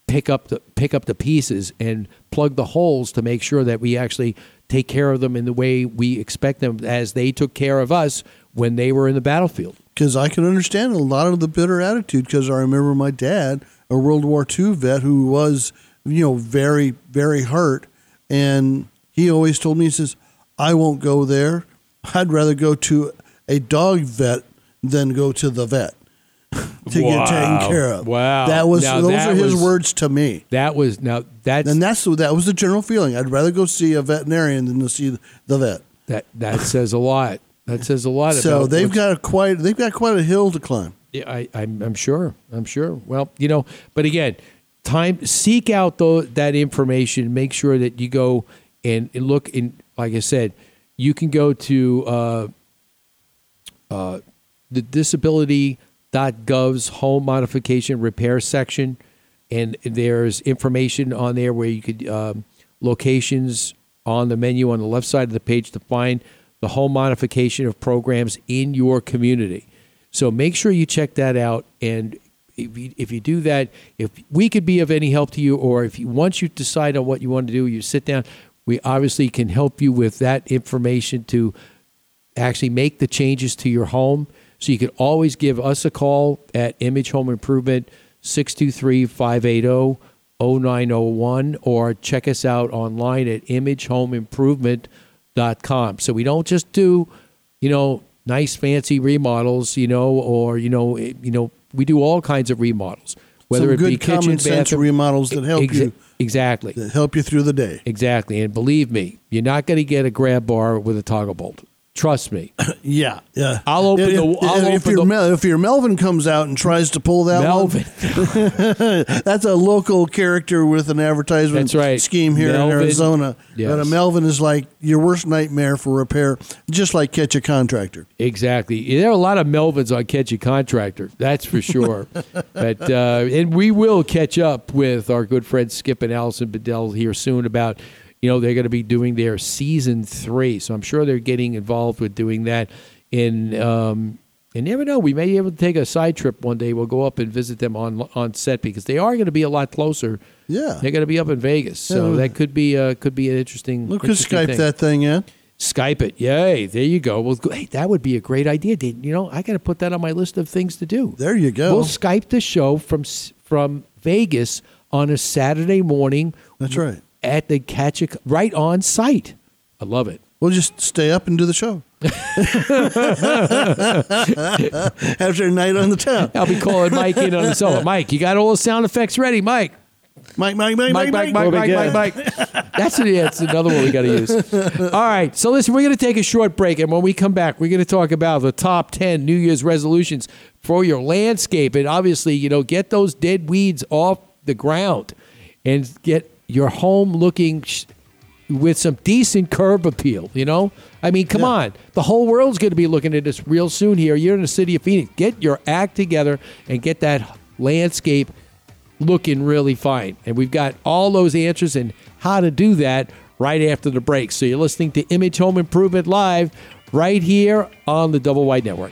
pick up the pick up the pieces and plug the holes to make sure that we actually take care of them in the way we expect them as they took care of us when they were in the battlefield. Because I can understand a lot of the bitter attitude. Because I remember my dad, a World War II vet, who was, you know, very, very hurt, and he always told me, he says, "I won't go there. I'd rather go to a dog vet than go to the vet [LAUGHS] to get taken care of." Wow. that was Now those that are his was- words to me. That was now that's and that's that was the general feeling. I'd rather go see a veterinarian than to see the vet. that that says a lot. That says a lot. So they've got a quite they've got quite a hill to climb. Yeah, I, I'm, I'm sure. I'm sure. Well, you know, but again, time seek out tho- that information. Make sure that you go and, and look in. Like I said, you can go to uh, uh, the disability.gov's home modification repair section, and there's information on there where you could um, locations on the menu on the left side of the page to find the home modification of programs in your community. So make sure you check that out. And if you, if you do that, if we could be of any help to you, or if you, once you decide on what you want to do, you sit down, we obviously can help you with that information to actually make the changes to your home. So you can always give us a call at Image Home Improvement 623 580 0901 or check us out online at imagehomeimprovement.com. So we don't just do, you know, nice fancy remodels, you know, or you know, you know, we do all kinds of remodels. Whether Some it good be kitchen, common sense bathroom, remodels that help Exa- you Exactly. that help you through the day. Exactly. And believe me, you're not going to get a grab bar with a toggle bolt. Trust me. [CLEARS THROAT] Yeah, yeah. I'll open if, the. I'll if, open your the Mel, if your Melvin comes out and tries to pull that Melvin. one, [LAUGHS] that's a local character with an advertisement right. scheme here Melvin, in Arizona. yes. But a Melvin is like your worst nightmare for repair, just like catch a contractor. Exactly. There are a lot of Melvins on Catch a Contractor. That's for sure. [LAUGHS] but uh, and we will catch up with our good friends Skip and Allison Bedell here soon about you know they're going to be doing their season three. So I'm sure they're getting involved with doing that. In um, and you never know, we may be able to take a side trip one day. We'll go up and visit them on on set because they are going to be a lot closer. Yeah. they're going to be up in Vegas, so Yeah. that could be uh, could be an interesting. Look, could Skype thing. that thing in. Skype it. Yay. There you go. Well, hey, that would be a great idea. You know, I got to put that on my list of things to do. There you go. We'll Skype the show from from Vegas on a Saturday morning. That's right. At the Catch a, right on site. I love it. We'll just stay up and do the show. After a night on the town. I'll be calling Mike in on the solo. Mike, you got all the sound effects ready, Mike? Mike, Mike, Mike, Mike, Mike, Mike, We'll Mike, Mike. Mike. That's, it. that's another one we got to use. All right. So listen, we're going to take a short break, and when we come back, we're going to talk about the top ten New Year's resolutions for your landscape, and obviously, you know, get those dead weeds off the ground, and get your home looking sh- with some decent curb appeal. You know, I mean, come on, the whole world's going to be looking at this real soon. Here, you're in the city of Phoenix. Get your act together and get that landscape looking really fine. And we've got all those answers and how to do that right after the break. So you're listening to Image Home Improvement Live right here on the Double Wide Network.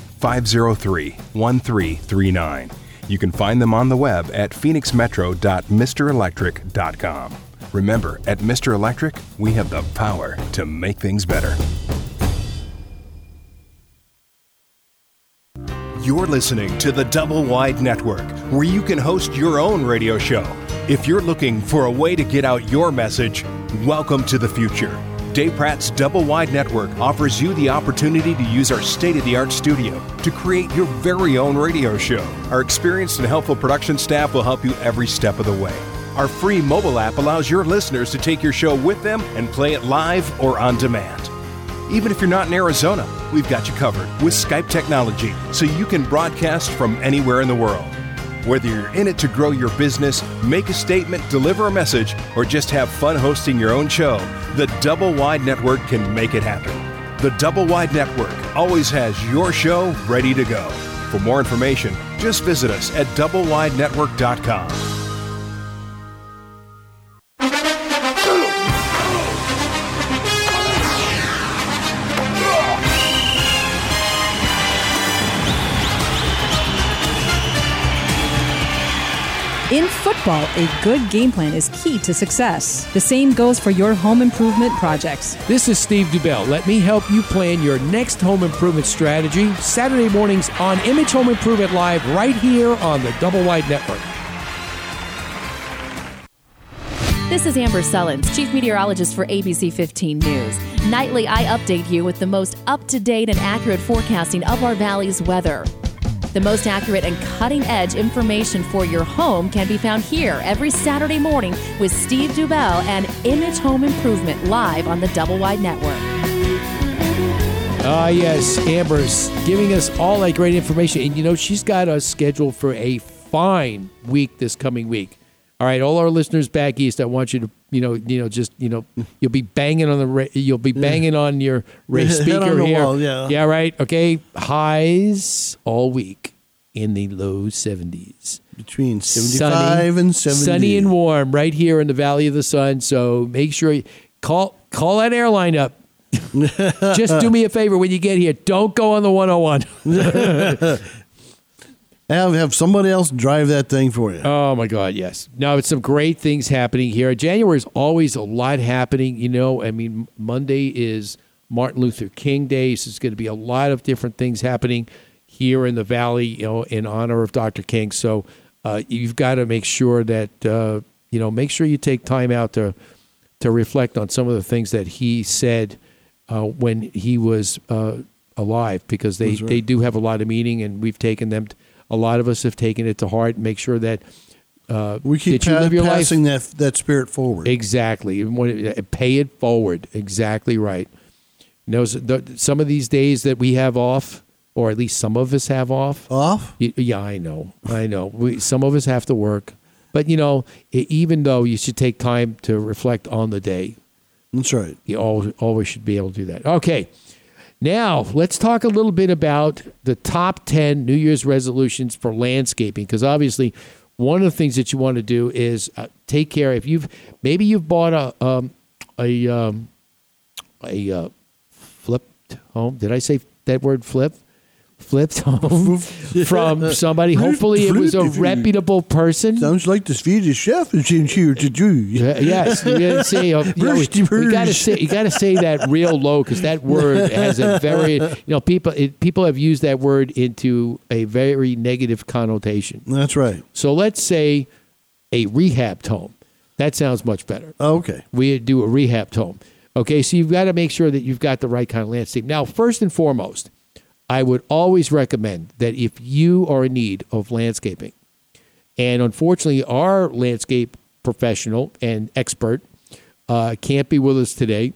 503 1339. You can find them on the web at phoenixmetro.mrelectric.com. Remember, at Mr. Electric, we have the power to make things better. You're listening to the Double Wide Network, where you can host your own radio show. If you're looking for a way to get out your message, welcome to the future. Dave Pratt's Double Wide Network offers you the opportunity to use our state of the art studio to create your very own radio show. Our experienced and helpful production staff will help you every step of the way. Our free mobile app allows your listeners to take your show with them and play it live or on demand. Even if you're not in Arizona, we've got you covered with Skype technology so you can broadcast from anywhere in the world. Whether you're in it to grow your business, make a statement, deliver a message, or just have fun hosting your own show, the Double Wide Network can make it happen. The Double Wide Network always has your show ready to go. For more information, just visit us at doublewidenetwork.com. football, a good game plan is key to success. The same goes for your home improvement projects. This is Steve Dubell. Let me help you plan your next home improvement strategy. Saturday mornings on Image Home Improvement Live right here on the Double Wide Network. This is Amber Sullins, Chief Meteorologist for ABC 15 News. Nightly, I update you with the most up to date and accurate forecasting of our valley's weather. The most accurate and cutting edge information for your home can be found here every Saturday morning with Steve Dubell and Image Home Improvement live on the Double Wide Network. Ah, yes, Amber's giving us all that great information. And you know, she's got us scheduled for a fine week this coming week. All right, all our listeners back east, I want you to, you know, you know, just, you know, you'll be banging on the, ra- you'll be banging on your [LAUGHS] ra- speaker on here. wall, yeah. yeah, right. Okay, highs all week in the low 70s. Between 75 and 70. Sunny and warm right here in the Valley of the Sun. So make sure you call call that airline up. [LAUGHS] Just do me a favor when you get here. Don't go on the 101. [LAUGHS] have have somebody else drive that thing for you. Oh my God, yes. No, it's some great things happening here. January is always a lot happening. You know, I mean, Monday is Martin Luther King Day, so there's going to be a lot of different things happening here in the valley. You know, in honor of Dr. King. So uh, you've got to make sure that uh, you know, make sure you take time out to to reflect on some of the things that he said uh, when he was uh, alive, because they right. they do have a lot of meaning, and we've taken them. A lot of us have taken it to heart. Make sure that uh, We keep that you pa- live your life passing that that spirit forward. Exactly. It- Pay it forward. Exactly right. You know, some of these days that we have off, or at least some of us have off. Off? Yeah, I know. I know. We, some of us have to work. But, you know, even though you should take time to reflect on the day. That's right. You always, always should be able to do that. Okay. Now, let's talk a little bit about the top 10 New Year's resolutions for landscaping because obviously one of the things that you want to do is uh, take care if you've maybe you've bought a um, a um, a uh, flipped home. Did I say that word flip? Flipped [LAUGHS] home [LAUGHS] from somebody. Hopefully, it was a reputable person. Sounds like the Swedish chef is in here to do. yes, you gotta [LAUGHS] say, uh, you, know, Bursty you gotta say you gotta say that real low because that word has a very you know people it, people have used that word into a very negative connotation. That's right. So let's say a rehabbed home. That sounds much better. Okay. We do a rehabbed home. Okay, so you've got to make sure that you've got the right kind of landscape. Now, first and foremost, I would always recommend that if you are in need of landscaping, and unfortunately, our landscape professional and expert uh, can't be with us today,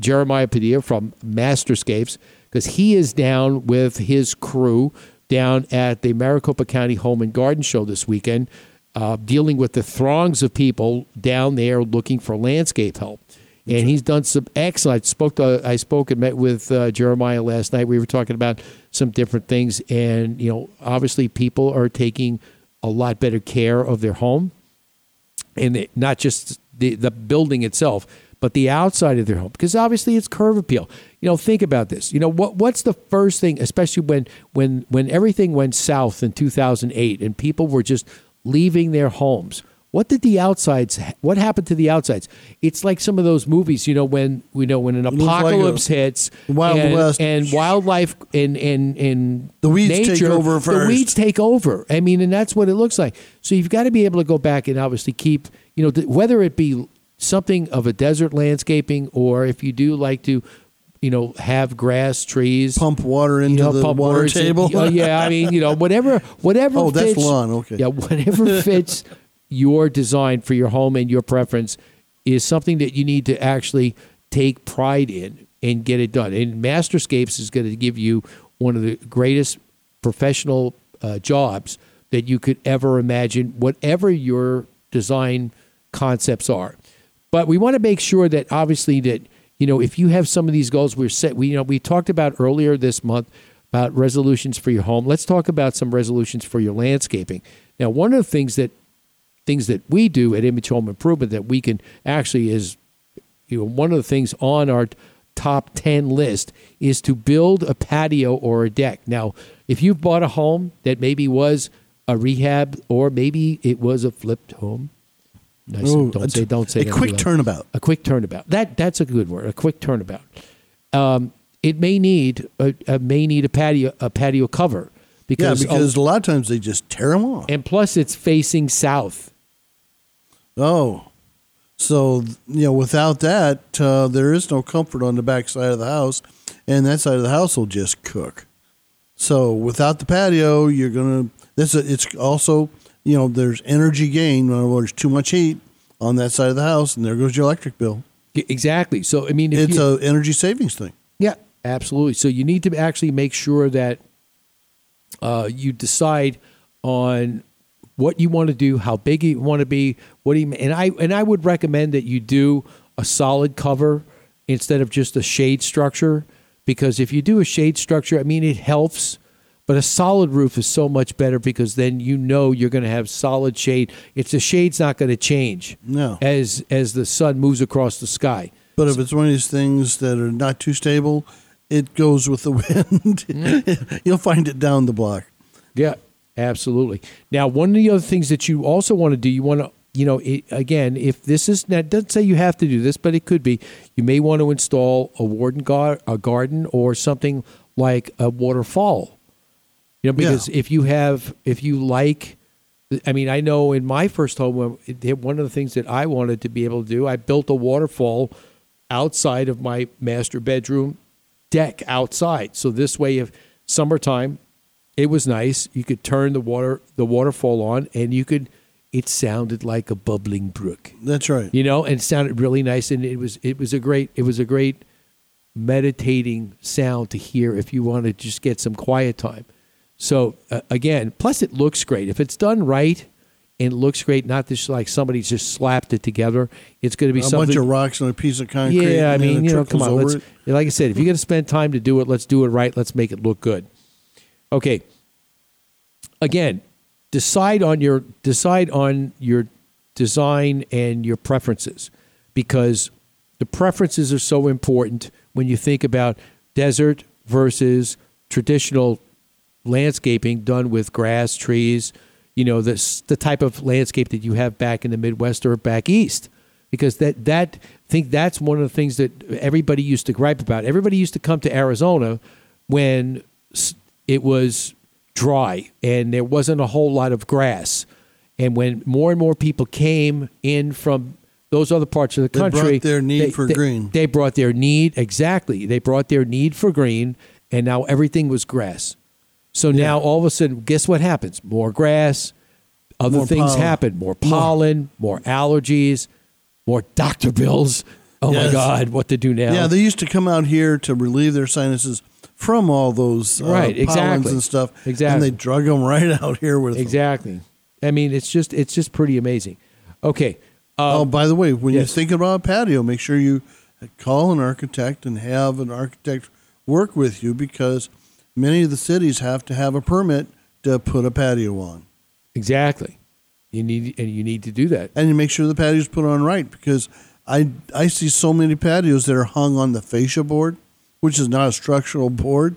Jeremiah Padilla from Masterscapes, because he is down with his crew down at the Maricopa County Home and Garden Show this weekend, uh, dealing with the throngs of people down there looking for landscape help. And he's done some excellent. I spoke to I spoke and met with uh, Jeremiah last night. We were talking about some different things, and you know, obviously, people are taking a lot better care of their home and not just the, the building itself, but the outside of their home, because obviously it's curb appeal. You know, think about this. You know, what what's the first thing, especially when when when everything went south in 2008 and people were just leaving their homes. What did the outsides? What happened to the outsides? It's like some of those movies, you know, when you know when an like apocalypse a hits, Wild and, West. and wildlife and and and The weeds take nature, over The weeds take over. I mean, and that's what it looks like. So you've got to be able to go back and obviously keep, you know, th- whether it be something of a desert landscaping or if you do like to, you know, have grass, trees, Pump water into you know, the pump water waters in- table. oh, yeah, I mean, you know, whatever, whatever. [LAUGHS] Oh, that's lawn, okay. Yeah, whatever [LAUGHS] fits your design for your home and your preference is something that you need to actually take pride in and get it done. And Masterscapes is going to give you one of the greatest professional uh, jobs that you could ever imagine, whatever your design concepts are. But we want to make sure that obviously that you know if you have some of these goals we're set. We you know we talked about earlier this month about resolutions for your home. Let's talk about some resolutions for your landscaping. Now, one of the things that things that we do at Image Home Improvement that we can actually is you know one of the things on our top 10 list is to build a patio or a deck. Now, if you've bought a home that maybe was a rehab or maybe it was a flipped home, Nice. Ooh, don't say don't say a quick turnabout. A quick turnabout. That that's a good word. A quick turnabout. Um, it may need a, a may need a patio a patio cover Yeah, because because a lot of times they just tear them off. and plus it's facing south. Oh, so you know, without that, uh, there is no comfort on the back side of the house, and that side of the house will just cook. So without the patio, you're gonna. This it's also you know there's energy gain. In other words, too much heat on that side of the house, and there goes your electric bill. Exactly. So I mean, if it's you- a energy savings thing. Yeah, absolutely. So you need to actually make sure that uh, you decide on what you want to do, how big you want to be, what do you and I and I would recommend that you do a solid cover instead of just a shade structure because if you do a shade structure, I mean it helps. But a solid roof is so much better because then you know you're going to have solid shade. If the shade's not going to change No. as as the sun moves across the sky. But if it's one of these things that are not too stable, it goes with the [LAUGHS] wind. You'll find it down the block. Yeah, absolutely. Now, one of the other things that you also want to do, you want to, you know, it, again, if this is, now, it doesn't say you have to do this, but it could be, you may want to install a warden gar- a garden or something like a waterfall. You know, because if you have, if you like, I mean, I know in my first home, one of the things that I wanted to be able to do, I built a waterfall outside of my master bedroom deck outside. So this way, if summertime, it was nice. You could turn the water the waterfall on, and you could. It sounded like a bubbling brook. That's right. You know, and it sounded really nice, and it was it was a great it was a great meditating sound to hear if you want to just get some quiet time. So uh, again, plus it looks great if it's done right. And it looks great, not just like somebody just slapped it together. It's going to be something. a something. bunch of rocks on a piece of concrete. Yeah, I mean, you know, come on. Let's, like I said, if you're going to spend time to do it, let's do it right. Let's make it look good. Okay. Again, decide on your decide on your design and your preferences because the preferences are so important when you think about desert versus traditional landscaping done with grass, trees, you know, this the type of landscape that you have back in the Midwest or back east. Because that that I think that's one of the things that everybody used to gripe about. Everybody used to come to Arizona when it was dry and there wasn't a whole lot of grass. And when more and more people came in from those other parts of the They brought country, their need for green. They brought their need exactly. They brought their need for green, and now everything was grass. So now all of a sudden, guess what happens? More grass, other More things pollen. happen. More pollen, more allergies, more doctor bills. Oh my God, what to do now? Yeah, they used to come out here to relieve their sinuses from all those uh, Right, exactly. and stuff. Exactly. And they drug them right [LAUGHS] out here with them. exactly. I mean, it's just it's just pretty amazing. Okay. oh, by the way, when yes. you're thinking about a patio, make sure you call an architect and have an architect work with you because many of the cities have to have a permit to put a patio on. Exactly. You need and you need to do that. And you make sure the patio's put on right because I I see so many patios that are hung on the fascia board, which is not a structural board,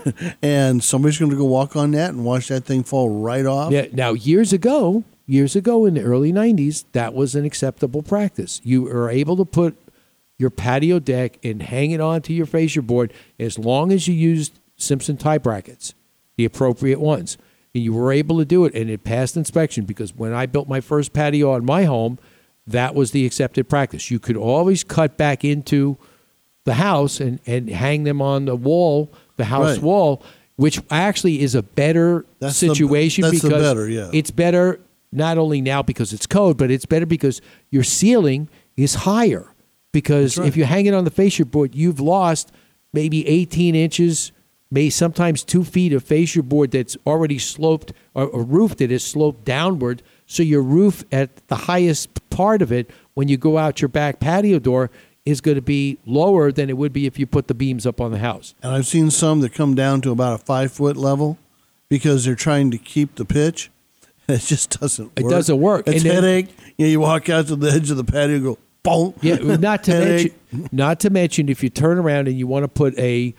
[LAUGHS] and somebody's going to go walk on that and watch that thing fall right off. Yeah. Now, years ago, years ago in the early '90s, that was an acceptable practice. You were able to put your patio deck and hang it onto your fascia board as long as you used Simpson tie brackets, the appropriate ones, and you were able to do it, and it passed inspection. Because when I built my first patio on my home, that was the accepted practice. You could always cut back into the house and, and hang them on the wall, the house Right. wall, which actually is a better That's situation the because better, yeah. it's better not only now because it's code, but it's better because your ceiling is higher. because if you hang it on the fascia board, you've lost maybe 18 inches, may sometimes two feet of fascia board that's already sloped, or a roof that is sloped downward. So your roof at the highest part of it, when you go out your back patio door, is going to be lower than it would be if you put the beams up on the house. And I've seen some that come down to about a five foot level because they're trying to keep the pitch. [LAUGHS] It just doesn't work. It doesn't work. It's And then- headache. You, know, you walk out to the edge of the patio and go, boom. Yeah, not to [LAUGHS] mention, not to mention, if you turn around and you want to put a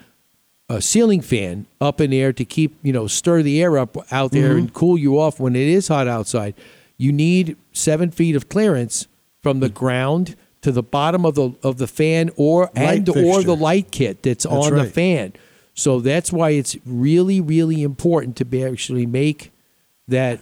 a ceiling fan up in there to keep you know stir the air up out there Mhm. and cool you off when it is hot outside, you need seven feet of clearance from Mm. the ground to the bottom of the of the fan or Light and or the light kit that's, That's on the fan. So that's why it's really really important to be actually make that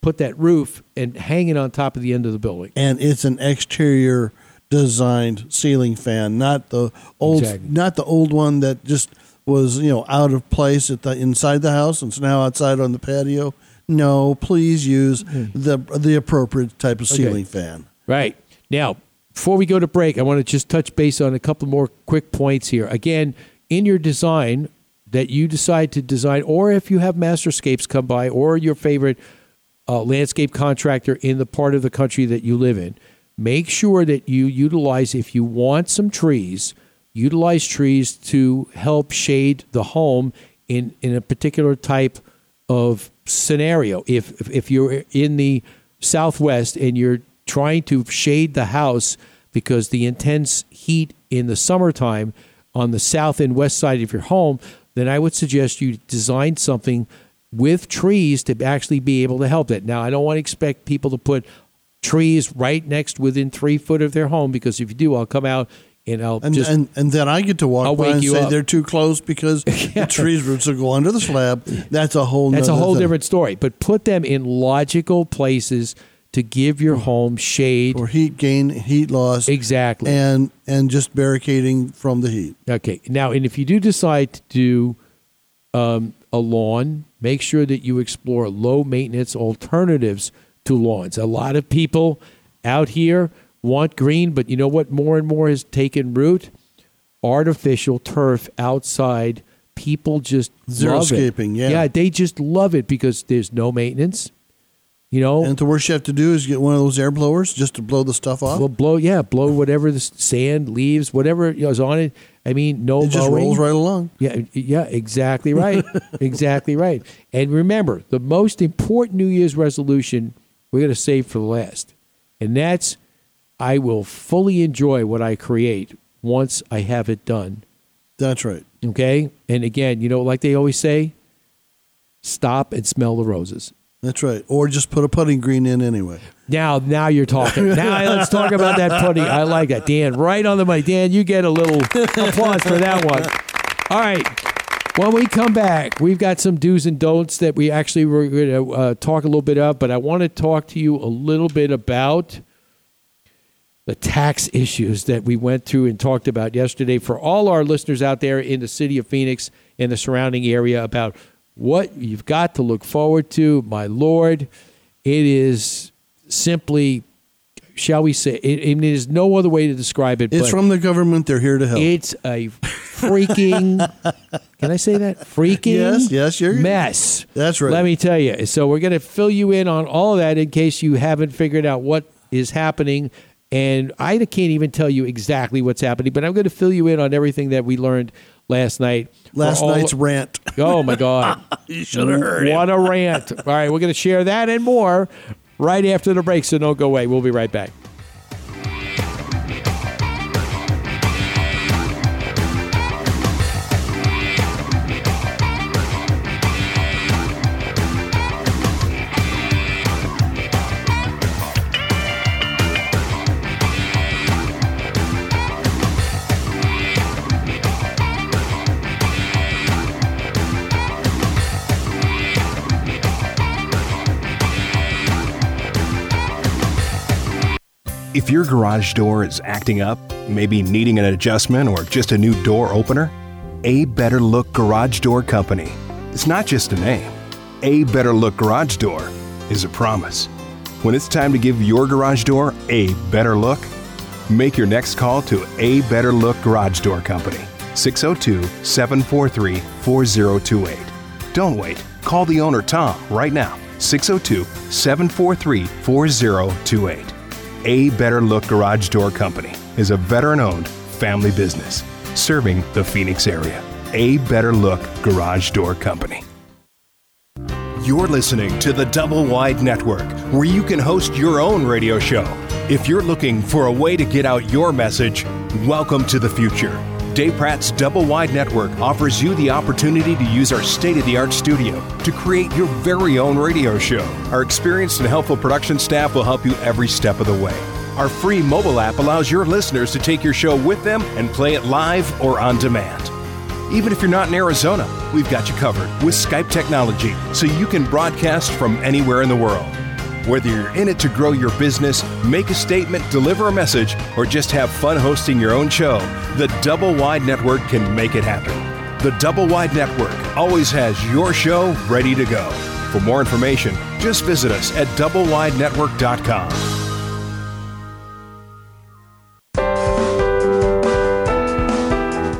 put that roof and hang it on top of the end of the building. and it's an exterior designed ceiling fan, not the old, Exactly. not the old one that just was you know out of place at the inside the house and it's now outside on the patio. No, please use the the appropriate type of ceiling fan. Right. Now, before we go to break, I want to just touch base on a couple more quick points here. Again, in your design that you decide to design, or if you have Masterscapes come by, or your favorite uh, landscape contractor in the part of the country that you live in, make sure that you utilize, if you want some trees, utilize trees to help shade the home in, in a particular type of scenario. If, if if you're in the Southwest and you're trying to shade the house because the intense heat in the summertime on the south and west side of your home, then I would suggest you design something with trees to actually be able to help that. Now, I don't want to expect people to put trees right next within three foot of their home because if you do, I'll come out and I'll And, just and and then I get to walk I'll by and say up. they're too close because [LAUGHS] the trees roots will go under the slab. That's a whole. That's a whole thing. different story. But put them in logical places to give your home shade or heat gain, heat loss, exactly, and and just barricading from the heat. Okay. Now, and if you do decide to do um, a lawn, make sure that you explore low maintenance alternatives to lawns. A lot of people out here want green, but you know what? More and more has taken root. Artificial turf outside. People just love it. Xeriscaping, yeah. yeah, they just love it because there's no maintenance. You know, And the worst you have to do is get one of those air blowers just to blow the stuff off. Well, blow, yeah, blow whatever the sand, leaves, whatever is on it. I mean, no It just mowing. rolls right along. Yeah, yeah, exactly right, [LAUGHS] exactly right. And remember, the most important New Year's resolution we're going to save for the last, and that's I will fully enjoy what I create once I have it done. That's right. Okay, and again, you know, like they always say, stop and smell the roses. That's right. Or just put a putting green in anyway. Now, now you're talking. Now [LAUGHS] let's talk about that pudding. I like that, Dan. Right on the money, Dan. You get a little [LAUGHS] applause for that one. All right. When we come back, we've got some do's and don'ts that we actually were going to uh, talk a little bit of, but I want to talk to you a little bit about the tax issues that we went through and talked about yesterday for all our listeners out there in the city of Phoenix and the surrounding area about what you've got to look forward to. My Lord, it is simply, shall we say, it, it is no other way to describe it. It's from the government. They're here to help. It's a freaking, [LAUGHS] can I say that? Freaking Yes, yes, you're- mess. That's right. Let me tell you. So we're going to fill you in on all of that in case you haven't figured out what is happening. And I can't even tell you exactly what's happening, but I'm going to fill you in on everything that we learned last night. Last all- night's rant. [LAUGHS] Oh my God! [LAUGHS] You should have heard What him. a rant! All right, we're going to share that and more right after the break. So don't go away. We'll be right back. If your garage door is acting up, maybe needing an adjustment or just a new door opener, A Better Look Garage Door Company. It's not just a name. A Better Look Garage Door is a promise. When it's time to give your garage door a better look, Make your next call to A Better Look Garage Door Company, 602 743 4028. Don't wait. Call the owner, Tom, right now, 602 743 4028. A Better Look Garage Door Company is a veteran owned family business serving the Phoenix area. A Better Look Garage Door Company. You're listening to the Double Wide Network, where you can host your own radio show. If you're looking for a way to get out your message, welcome to the future. Dave Pratt's Double Wide Network offers you the opportunity to use our state of the art studio to create your very own radio show. Our experienced and helpful production staff will help you every step of the way. Our free mobile app allows your listeners to take your show with them and play it live or on demand. Even if you're not in Arizona, we've got you covered with Skype technology so you can broadcast from anywhere in the world. Whether you're in it to grow your business, make a statement, deliver a message, or just have fun hosting your own show, the Double Wide Network can make it happen. The Double Wide Network always has your show ready to go. For more information, just visit us at doublewidenetwork.com.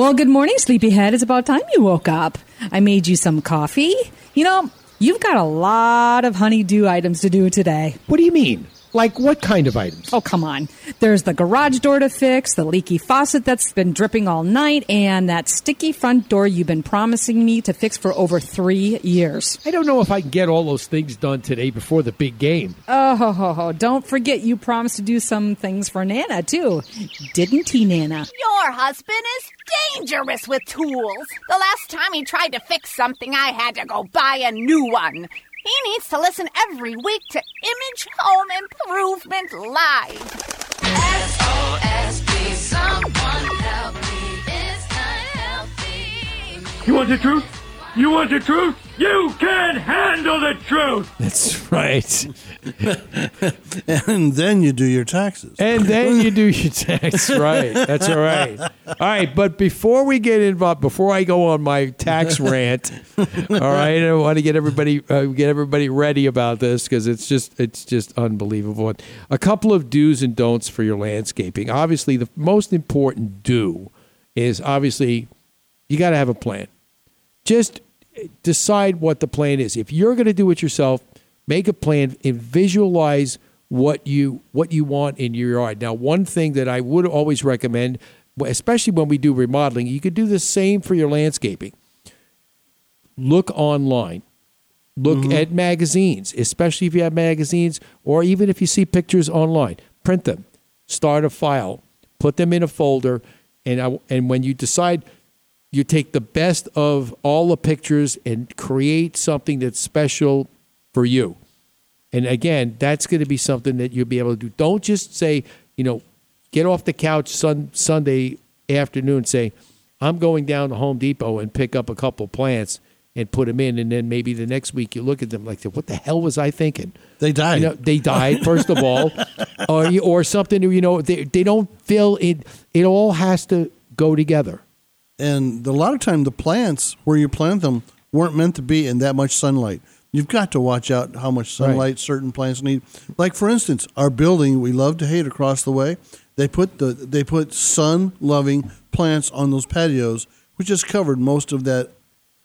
Well, good morning, sleepyhead. It's about time you woke up. I made you some coffee. You know, you've got a lot of honeydew items to do today. What do you mean? Like what kind of items? Oh, come on. There's the garage door to fix, the leaky faucet that's been dripping all night, and that sticky front door you've been promising me to fix for over three years. I don't know if I can get all those things done today before the big game. Oh, ho, ho, ho. don't forget you promised to do some things for Nana, too. Didn't he, Nana? Your husband is dangerous with tools. The last time he tried to fix something, I had to go buy a new one. He needs to listen every week to Image Home Improvement Live. SOS, please someone help me. It's not healthy. You want the truth? You want the truth? You can't handle the truth! That's right. [LAUGHS] and then you do your taxes. And then you do your tax. Right. That's all right. All right. But before we get involved, before I go on my tax rant, all right, I want to get everybody uh, get everybody ready about this because it's just it's just unbelievable. A couple of do's and don'ts for your landscaping. Obviously, the most important do is obviously you got to have a plan. Just decide what the plan is. If you're going to do it yourself, make a plan and visualize what you what you want in your yard. Now, one thing that I would always recommend, especially when we do remodeling, you could do the same for your landscaping. Look online. Look mm-hmm. at magazines, especially if you have magazines or even if you see pictures online. Print them. Start a file. Put them in a folder and I, and when you decide you take the best of all the pictures and create something that's special for you. And again, that's going to be something that you'll be able to do. Don't just say, you know, get off the couch sun, Sunday afternoon and say, I'm going down to Home Depot and pick up a couple plants and put them in. And then maybe the next week you look at them like, what the hell was I thinking? They died. You know, they died, [LAUGHS] first of all, or, or something, you know, they, they don't feel it. It all has to go together. And a lot of time the plants where you plant them weren't meant to be in that much sunlight. You've got to watch out how much sunlight certain plants need. Like for instance, our building we love to hate across the way, they put the they put sun loving plants on those patios, which has covered most of that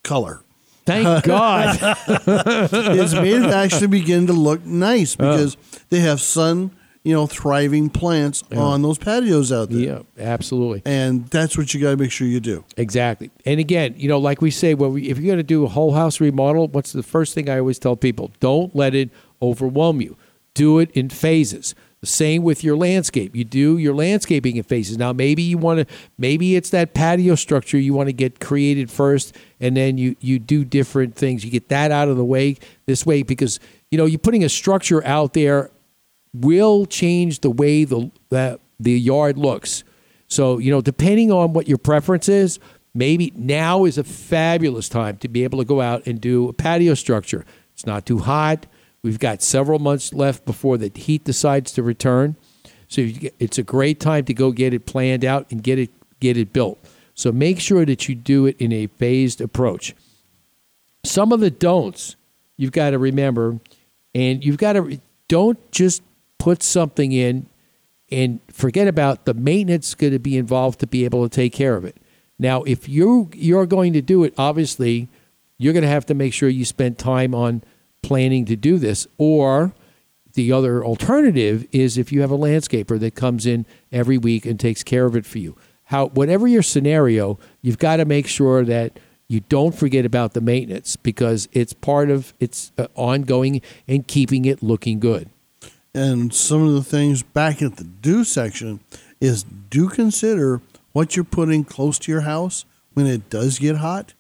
color. Thank [LAUGHS] God. it's made it actually begin to look nice oh. because they have sun, you know, thriving plants on those patios out there. Yeah, absolutely. And that's what you got to make sure you do. Exactly. And again, you know, like we say, when we, if you're going to do a whole house remodel, what's the first thing I always tell people? Don't let it overwhelm you. Do it in phases. The same with your landscape. You do your landscaping in phases. Now, maybe you want to, maybe it's that patio structure you want to get created first, and then you you do different things. You get that out of the way this way because you know you're putting a structure out there will change the way the that the yard looks. So, you know, depending on what your preference is, maybe now is a fabulous time to be able to go out and do a patio structure. It's not too hot. We've got several months left before the heat decides to return. So it's a great time to go get it planned out and get it get it built. So make sure that you do it in a phased approach. Some of the don'ts you've got to remember, and you've got to don't just put something in and forget about the maintenance going to be involved to be able to take care of it. Now, if you you're going to do it, obviously, you're going to have to make sure you spend time on planning to do this. Or the other alternative is if you have a landscaper that comes in every week and takes care of it for you. How whatever your scenario, you've got to make sure that you don't forget about the maintenance because it's part of it's uh, ongoing and keeping it looking good. And some of the things back at the do section is do consider what you're putting close to your house when it does get hot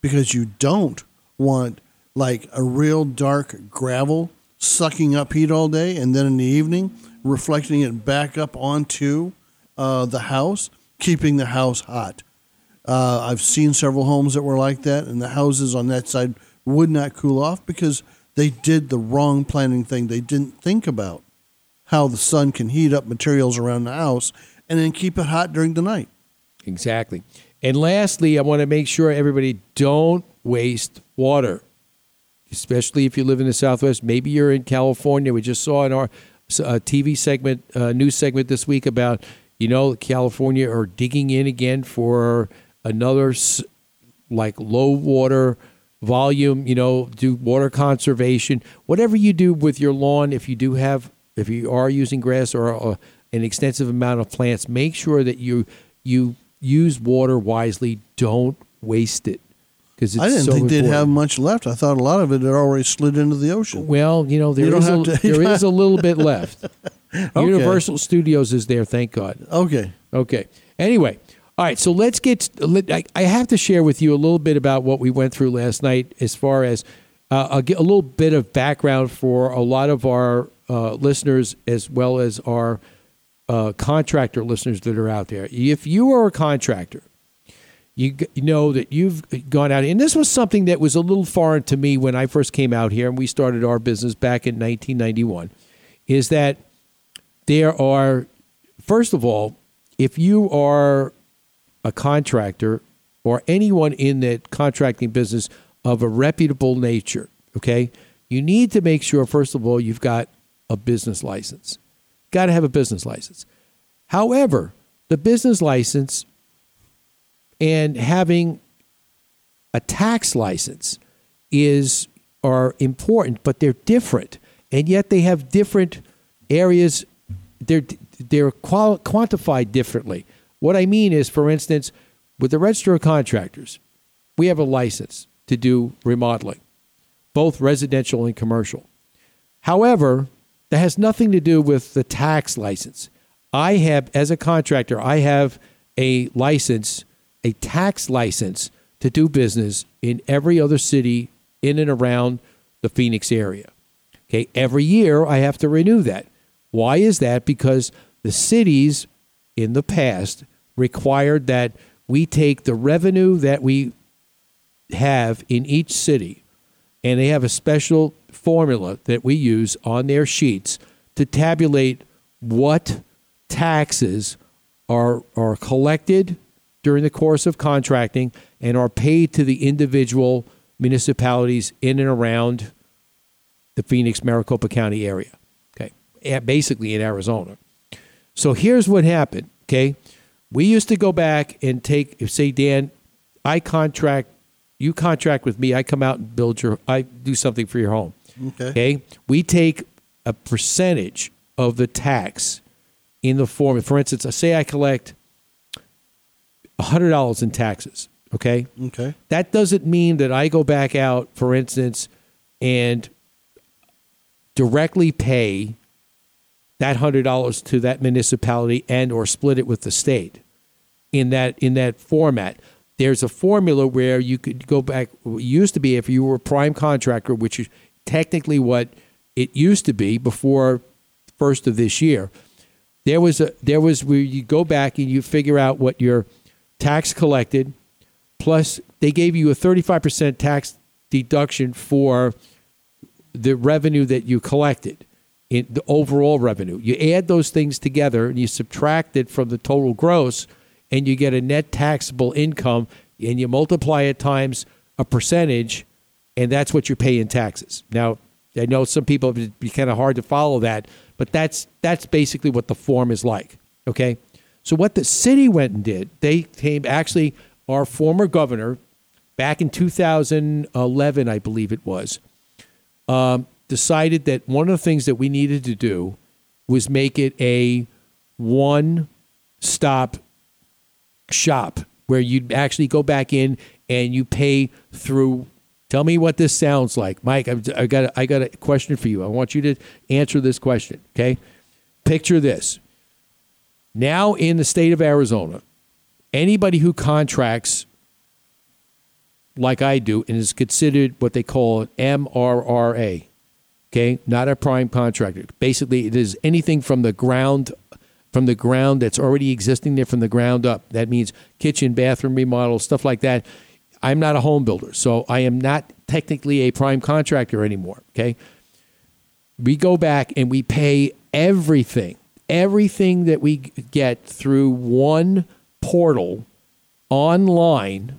because you don't want like a real dark gravel sucking up heat all day and then in the evening reflecting it back up onto uh, the house, keeping the house hot. Uh, I've seen several homes that were like that, and the houses on that side would not cool off because they did the wrong planning thing. They didn't think about how the sun can heat up materials around the house and then keep it hot during the night. Exactly. And lastly, I want to make sure everybody don't waste water, especially if you live in the Southwest. Maybe you're in California. We just saw in our uh, TV segment, uh, news segment this week about, you know, California are digging in again for another like low water volume, you know, do water conservation. Whatever you do with your lawn, if you do have, if you are using grass or uh, an extensive amount of plants, make sure that you you use water wisely. Don't waste it because I didn't so think they'd have much left. I thought a lot of it had already slid into the ocean. Well, you know, there you is a, to, there is a little bit left. [LAUGHS] Okay. Universal Studios is there, thank God. Okay. Okay. Anyway, all right. So let's get. Let, I, I have to share with you a little bit about what we went through last night, as far as uh, I'll a little bit of background for a lot of our uh, listeners, as well as our uh, contractor listeners that are out there. If you are a contractor, you, g- you know that you've gone out, and this was something that was a little foreign to me when I first came out here and we started our business back in 1991. Is that there are, first of all, if you are a contractor or anyone in that contracting business of a reputable nature, okay, you need to make sure, first of all, you've got a business license. Got to have a business license. However, the business license and having a tax license is are important, but they're different, and yet they have different areas. They're they're qual- quantified differently. What I mean is, for instance, with the register of contractors, we have a license to do remodeling, both residential and commercial. However, that has nothing to do with the tax license. I have, as a contractor, I have a license, a tax license to do business in every other city in and around the Phoenix area. Okay, every year I have to renew that. Why is that? Because the cities in the past required that we take the revenue that we have in each city and they have a special formula that we use on their sheets to tabulate what taxes are are collected during the course of contracting and are paid to the individual municipalities in and around the Phoenix Maricopa County area. Okay. Basically in Arizona. So here's what happened, okay? We used to go back and take if say Dan, I contract you contract with me, I come out and build your I do something for your home. Okay. Okay? We take a percentage of the tax in the form for instance, I say I collect $100 in taxes, okay? Okay. That doesn't mean that I go back out, for instance, and directly pay that hundred dollars to that municipality and or split it with the state in that in that format. There's a formula where you could go back. It used to be if you were a prime contractor, which is technically what it used to be before first of this year. There was a there was where you go back and you figure out what your tax collected, plus they gave you a 35% tax deduction for the revenue that you collected in the overall revenue. You add those things together and you subtract it from the total gross and you get a net taxable income and you multiply it times a percentage and that's what you pay in taxes. Now, I know some people it'd be kind of hard to follow that, but that's that's basically what the form is like. Okay, so what the city went and did, they came actually our former governor back in 2011, I believe it was, um, decided that one of the things that we needed to do was make it a one stop shop where you'd actually go back in and you pay through. Tell me what this sounds like, Mike. I've, I got a, I got a question for you. I want you to answer this question. Okay, picture this. Now in the state of Arizona, anybody who contracts like I do and is considered what they call an MRRA, okay, not a prime contractor. Basically, it is anything from the ground from the ground that's already existing there from the ground up. That means kitchen, bathroom remodel, stuff like that. I'm not a home builder, so I am not technically a prime contractor anymore, okay? We go back and we pay everything, everything that we get through one portal online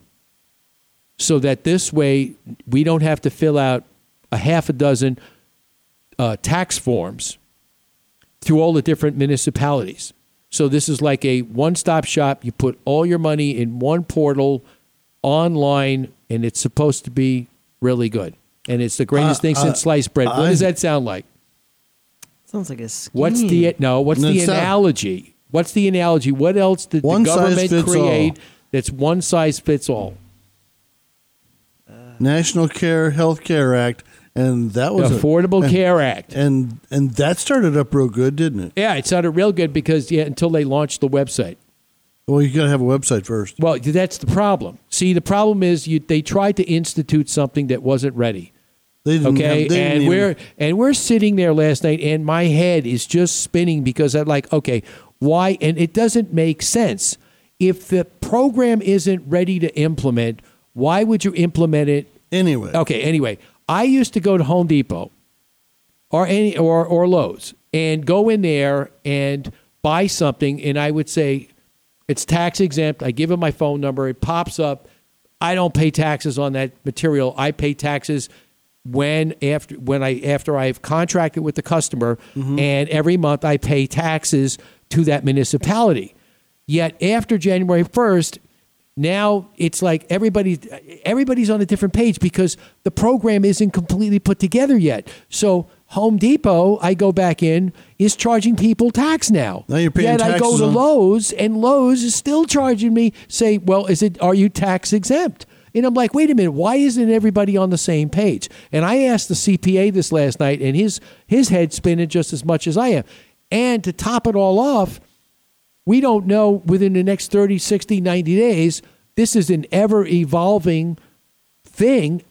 so that this way we don't have to fill out a half a dozen uh, tax forms through all the different municipalities. So this is like a one-stop shop. You put all your money in one portal online, and it's supposed to be really good. And it's the greatest Uh, thing uh, since sliced bread. What does that sound like? Sounds like a scheme. What's the no? What's No, the it's not- analogy? What's the analogy? What else did One the size government fits create all. that's one size fits all? National Care Health Care Act, and that was a- Affordable and- Care Act. and and that started up real good, didn't it? Yeah, it sounded real good because yeah, until they launched the website. Well, you got to have a website first. Well, that's the problem. See, the problem is you they tried to institute something that wasn't ready. They didn't okay, have- they didn't and we're and we're sitting there last night, and my head is just spinning because I'm like, okay, why? And it doesn't make sense if the program isn't ready to implement. Why would you implement it anyway? Okay, anyway, I used to go to Home Depot or any or or Lowe's and go in there and buy something, and I would say it's tax exempt. I give them my phone number. It pops up. I don't pay taxes on that material. I pay taxes when after when I after I've contracted with the customer, mm-hmm. and every month I pay taxes to that municipality. Yet after January first, now it's like everybody everybody's on a different page because the program isn't completely put together yet. So Home Depot, I go back in, is charging people tax now. Now you're paying Yet I go to on- Lowe's and Lowe's is still charging me. Say, well, is it? Are you tax exempt? And I'm like, wait a minute, why isn't everybody on the same page? And I asked the CPA this last night, and his his head spinning just as much as I am. And to top it all off, we don't know within the next 30, 60, 90 days. This is an ever evolving thing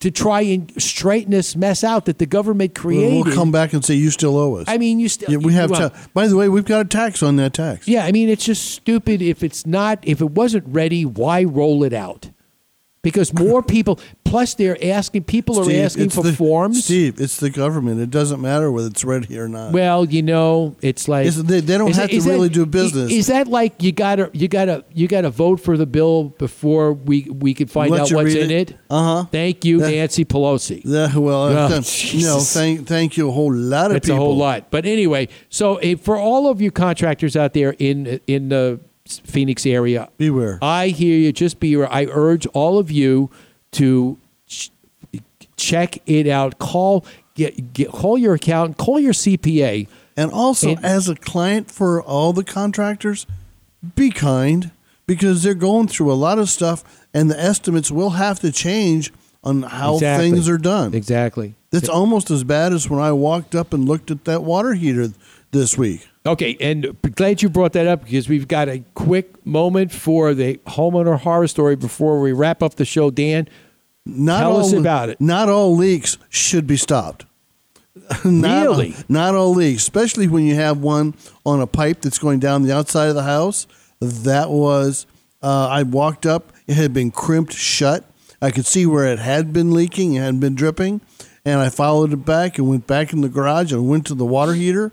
to try and straighten this mess out that the government created. we'll come back and say you still owe us. I mean, you still. Yeah, we have. well, ta- by the way, we've got a tax on that tax. yeah, I mean, it's just stupid. If it's not, if it wasn't ready, why roll it out? Because more people, plus they're asking, people are asking for the- forms. Steve, it's the government. It doesn't matter whether it's ready or not. Well, you know, it's like It's- they- they don't is have to really do business. Is that like you gotta you gotta you gotta vote for the bill before we we can find Let out what's in it? it? Uh-huh. Thank you, Nancy Pelosi. Yeah, well, Oh, uh, [LAUGHS] no, thank, thank you a whole lot of It's people. a whole lot. But anyway, so eh, for all of you contractors out there in in the Phoenix area, beware. I hear you. Just beware. I urge all of you to ch- check it out. Call get, get call your accountant. Call your CPA. And also, as a client for all the contractors, be kind because they're going through a lot of stuff, and the estimates will have to change on how Exactly. things are done. Exactly. That's almost as bad as when I walked up and looked at that water heater this week. Okay, and glad you brought that up because we've got a quick moment for the homeowner horror story before we wrap up the show. Dan, Not tell all, us about it. Not all leaks should be stopped. [LAUGHS] not, Really? Not all leaks, especially when you have one on a pipe that's going down the outside of the house. That was Uh, I walked up; it had been crimped shut. I could see where it had been leaking, it had been dripping, and I followed it back and went back in the garage and went to the water heater,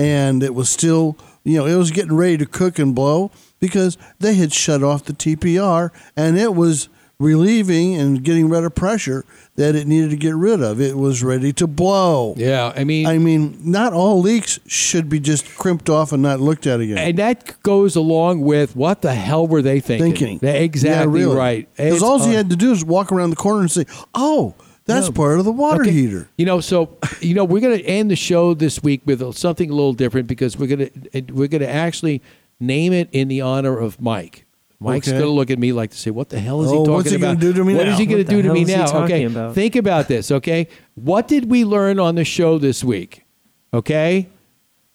and it was still, you know, it was getting ready to cook and blow because they had shut off the TPR, and it was relieving and getting rid of pressure that it needed to get rid of. It was ready to blow. Yeah, I mean, I mean, not all leaks should be just crimped off and not looked at again. And that goes along with what the hell were they thinking? Thinking They're exactly Yeah, really. right. Because all uh, he had to do is walk around the corner and say, "Oh, that's No. part of the water Okay. heater." You know, so you know, we're going to end the show this week with something a little different because we're going to we're going to actually name it in the honor of Mike. Mike's Okay. going to look at me like to say, "What the hell is he Oh, talking what's he about? gonna do to me What now? is he going to do to me now?" Okay, about? think about this. Okay, what did we learn on the show this week? Okay,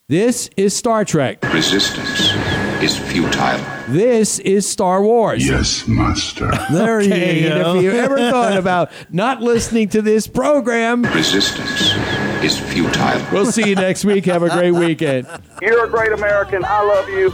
this is Star Trek. Resistance is futile. This is Star Wars. Yes, master. [LAUGHS] There Okay, you and go. if you ever thought about not listening to this program, Resistance is futile. we'll see you next week. Have a great weekend. You're a great American. I love you.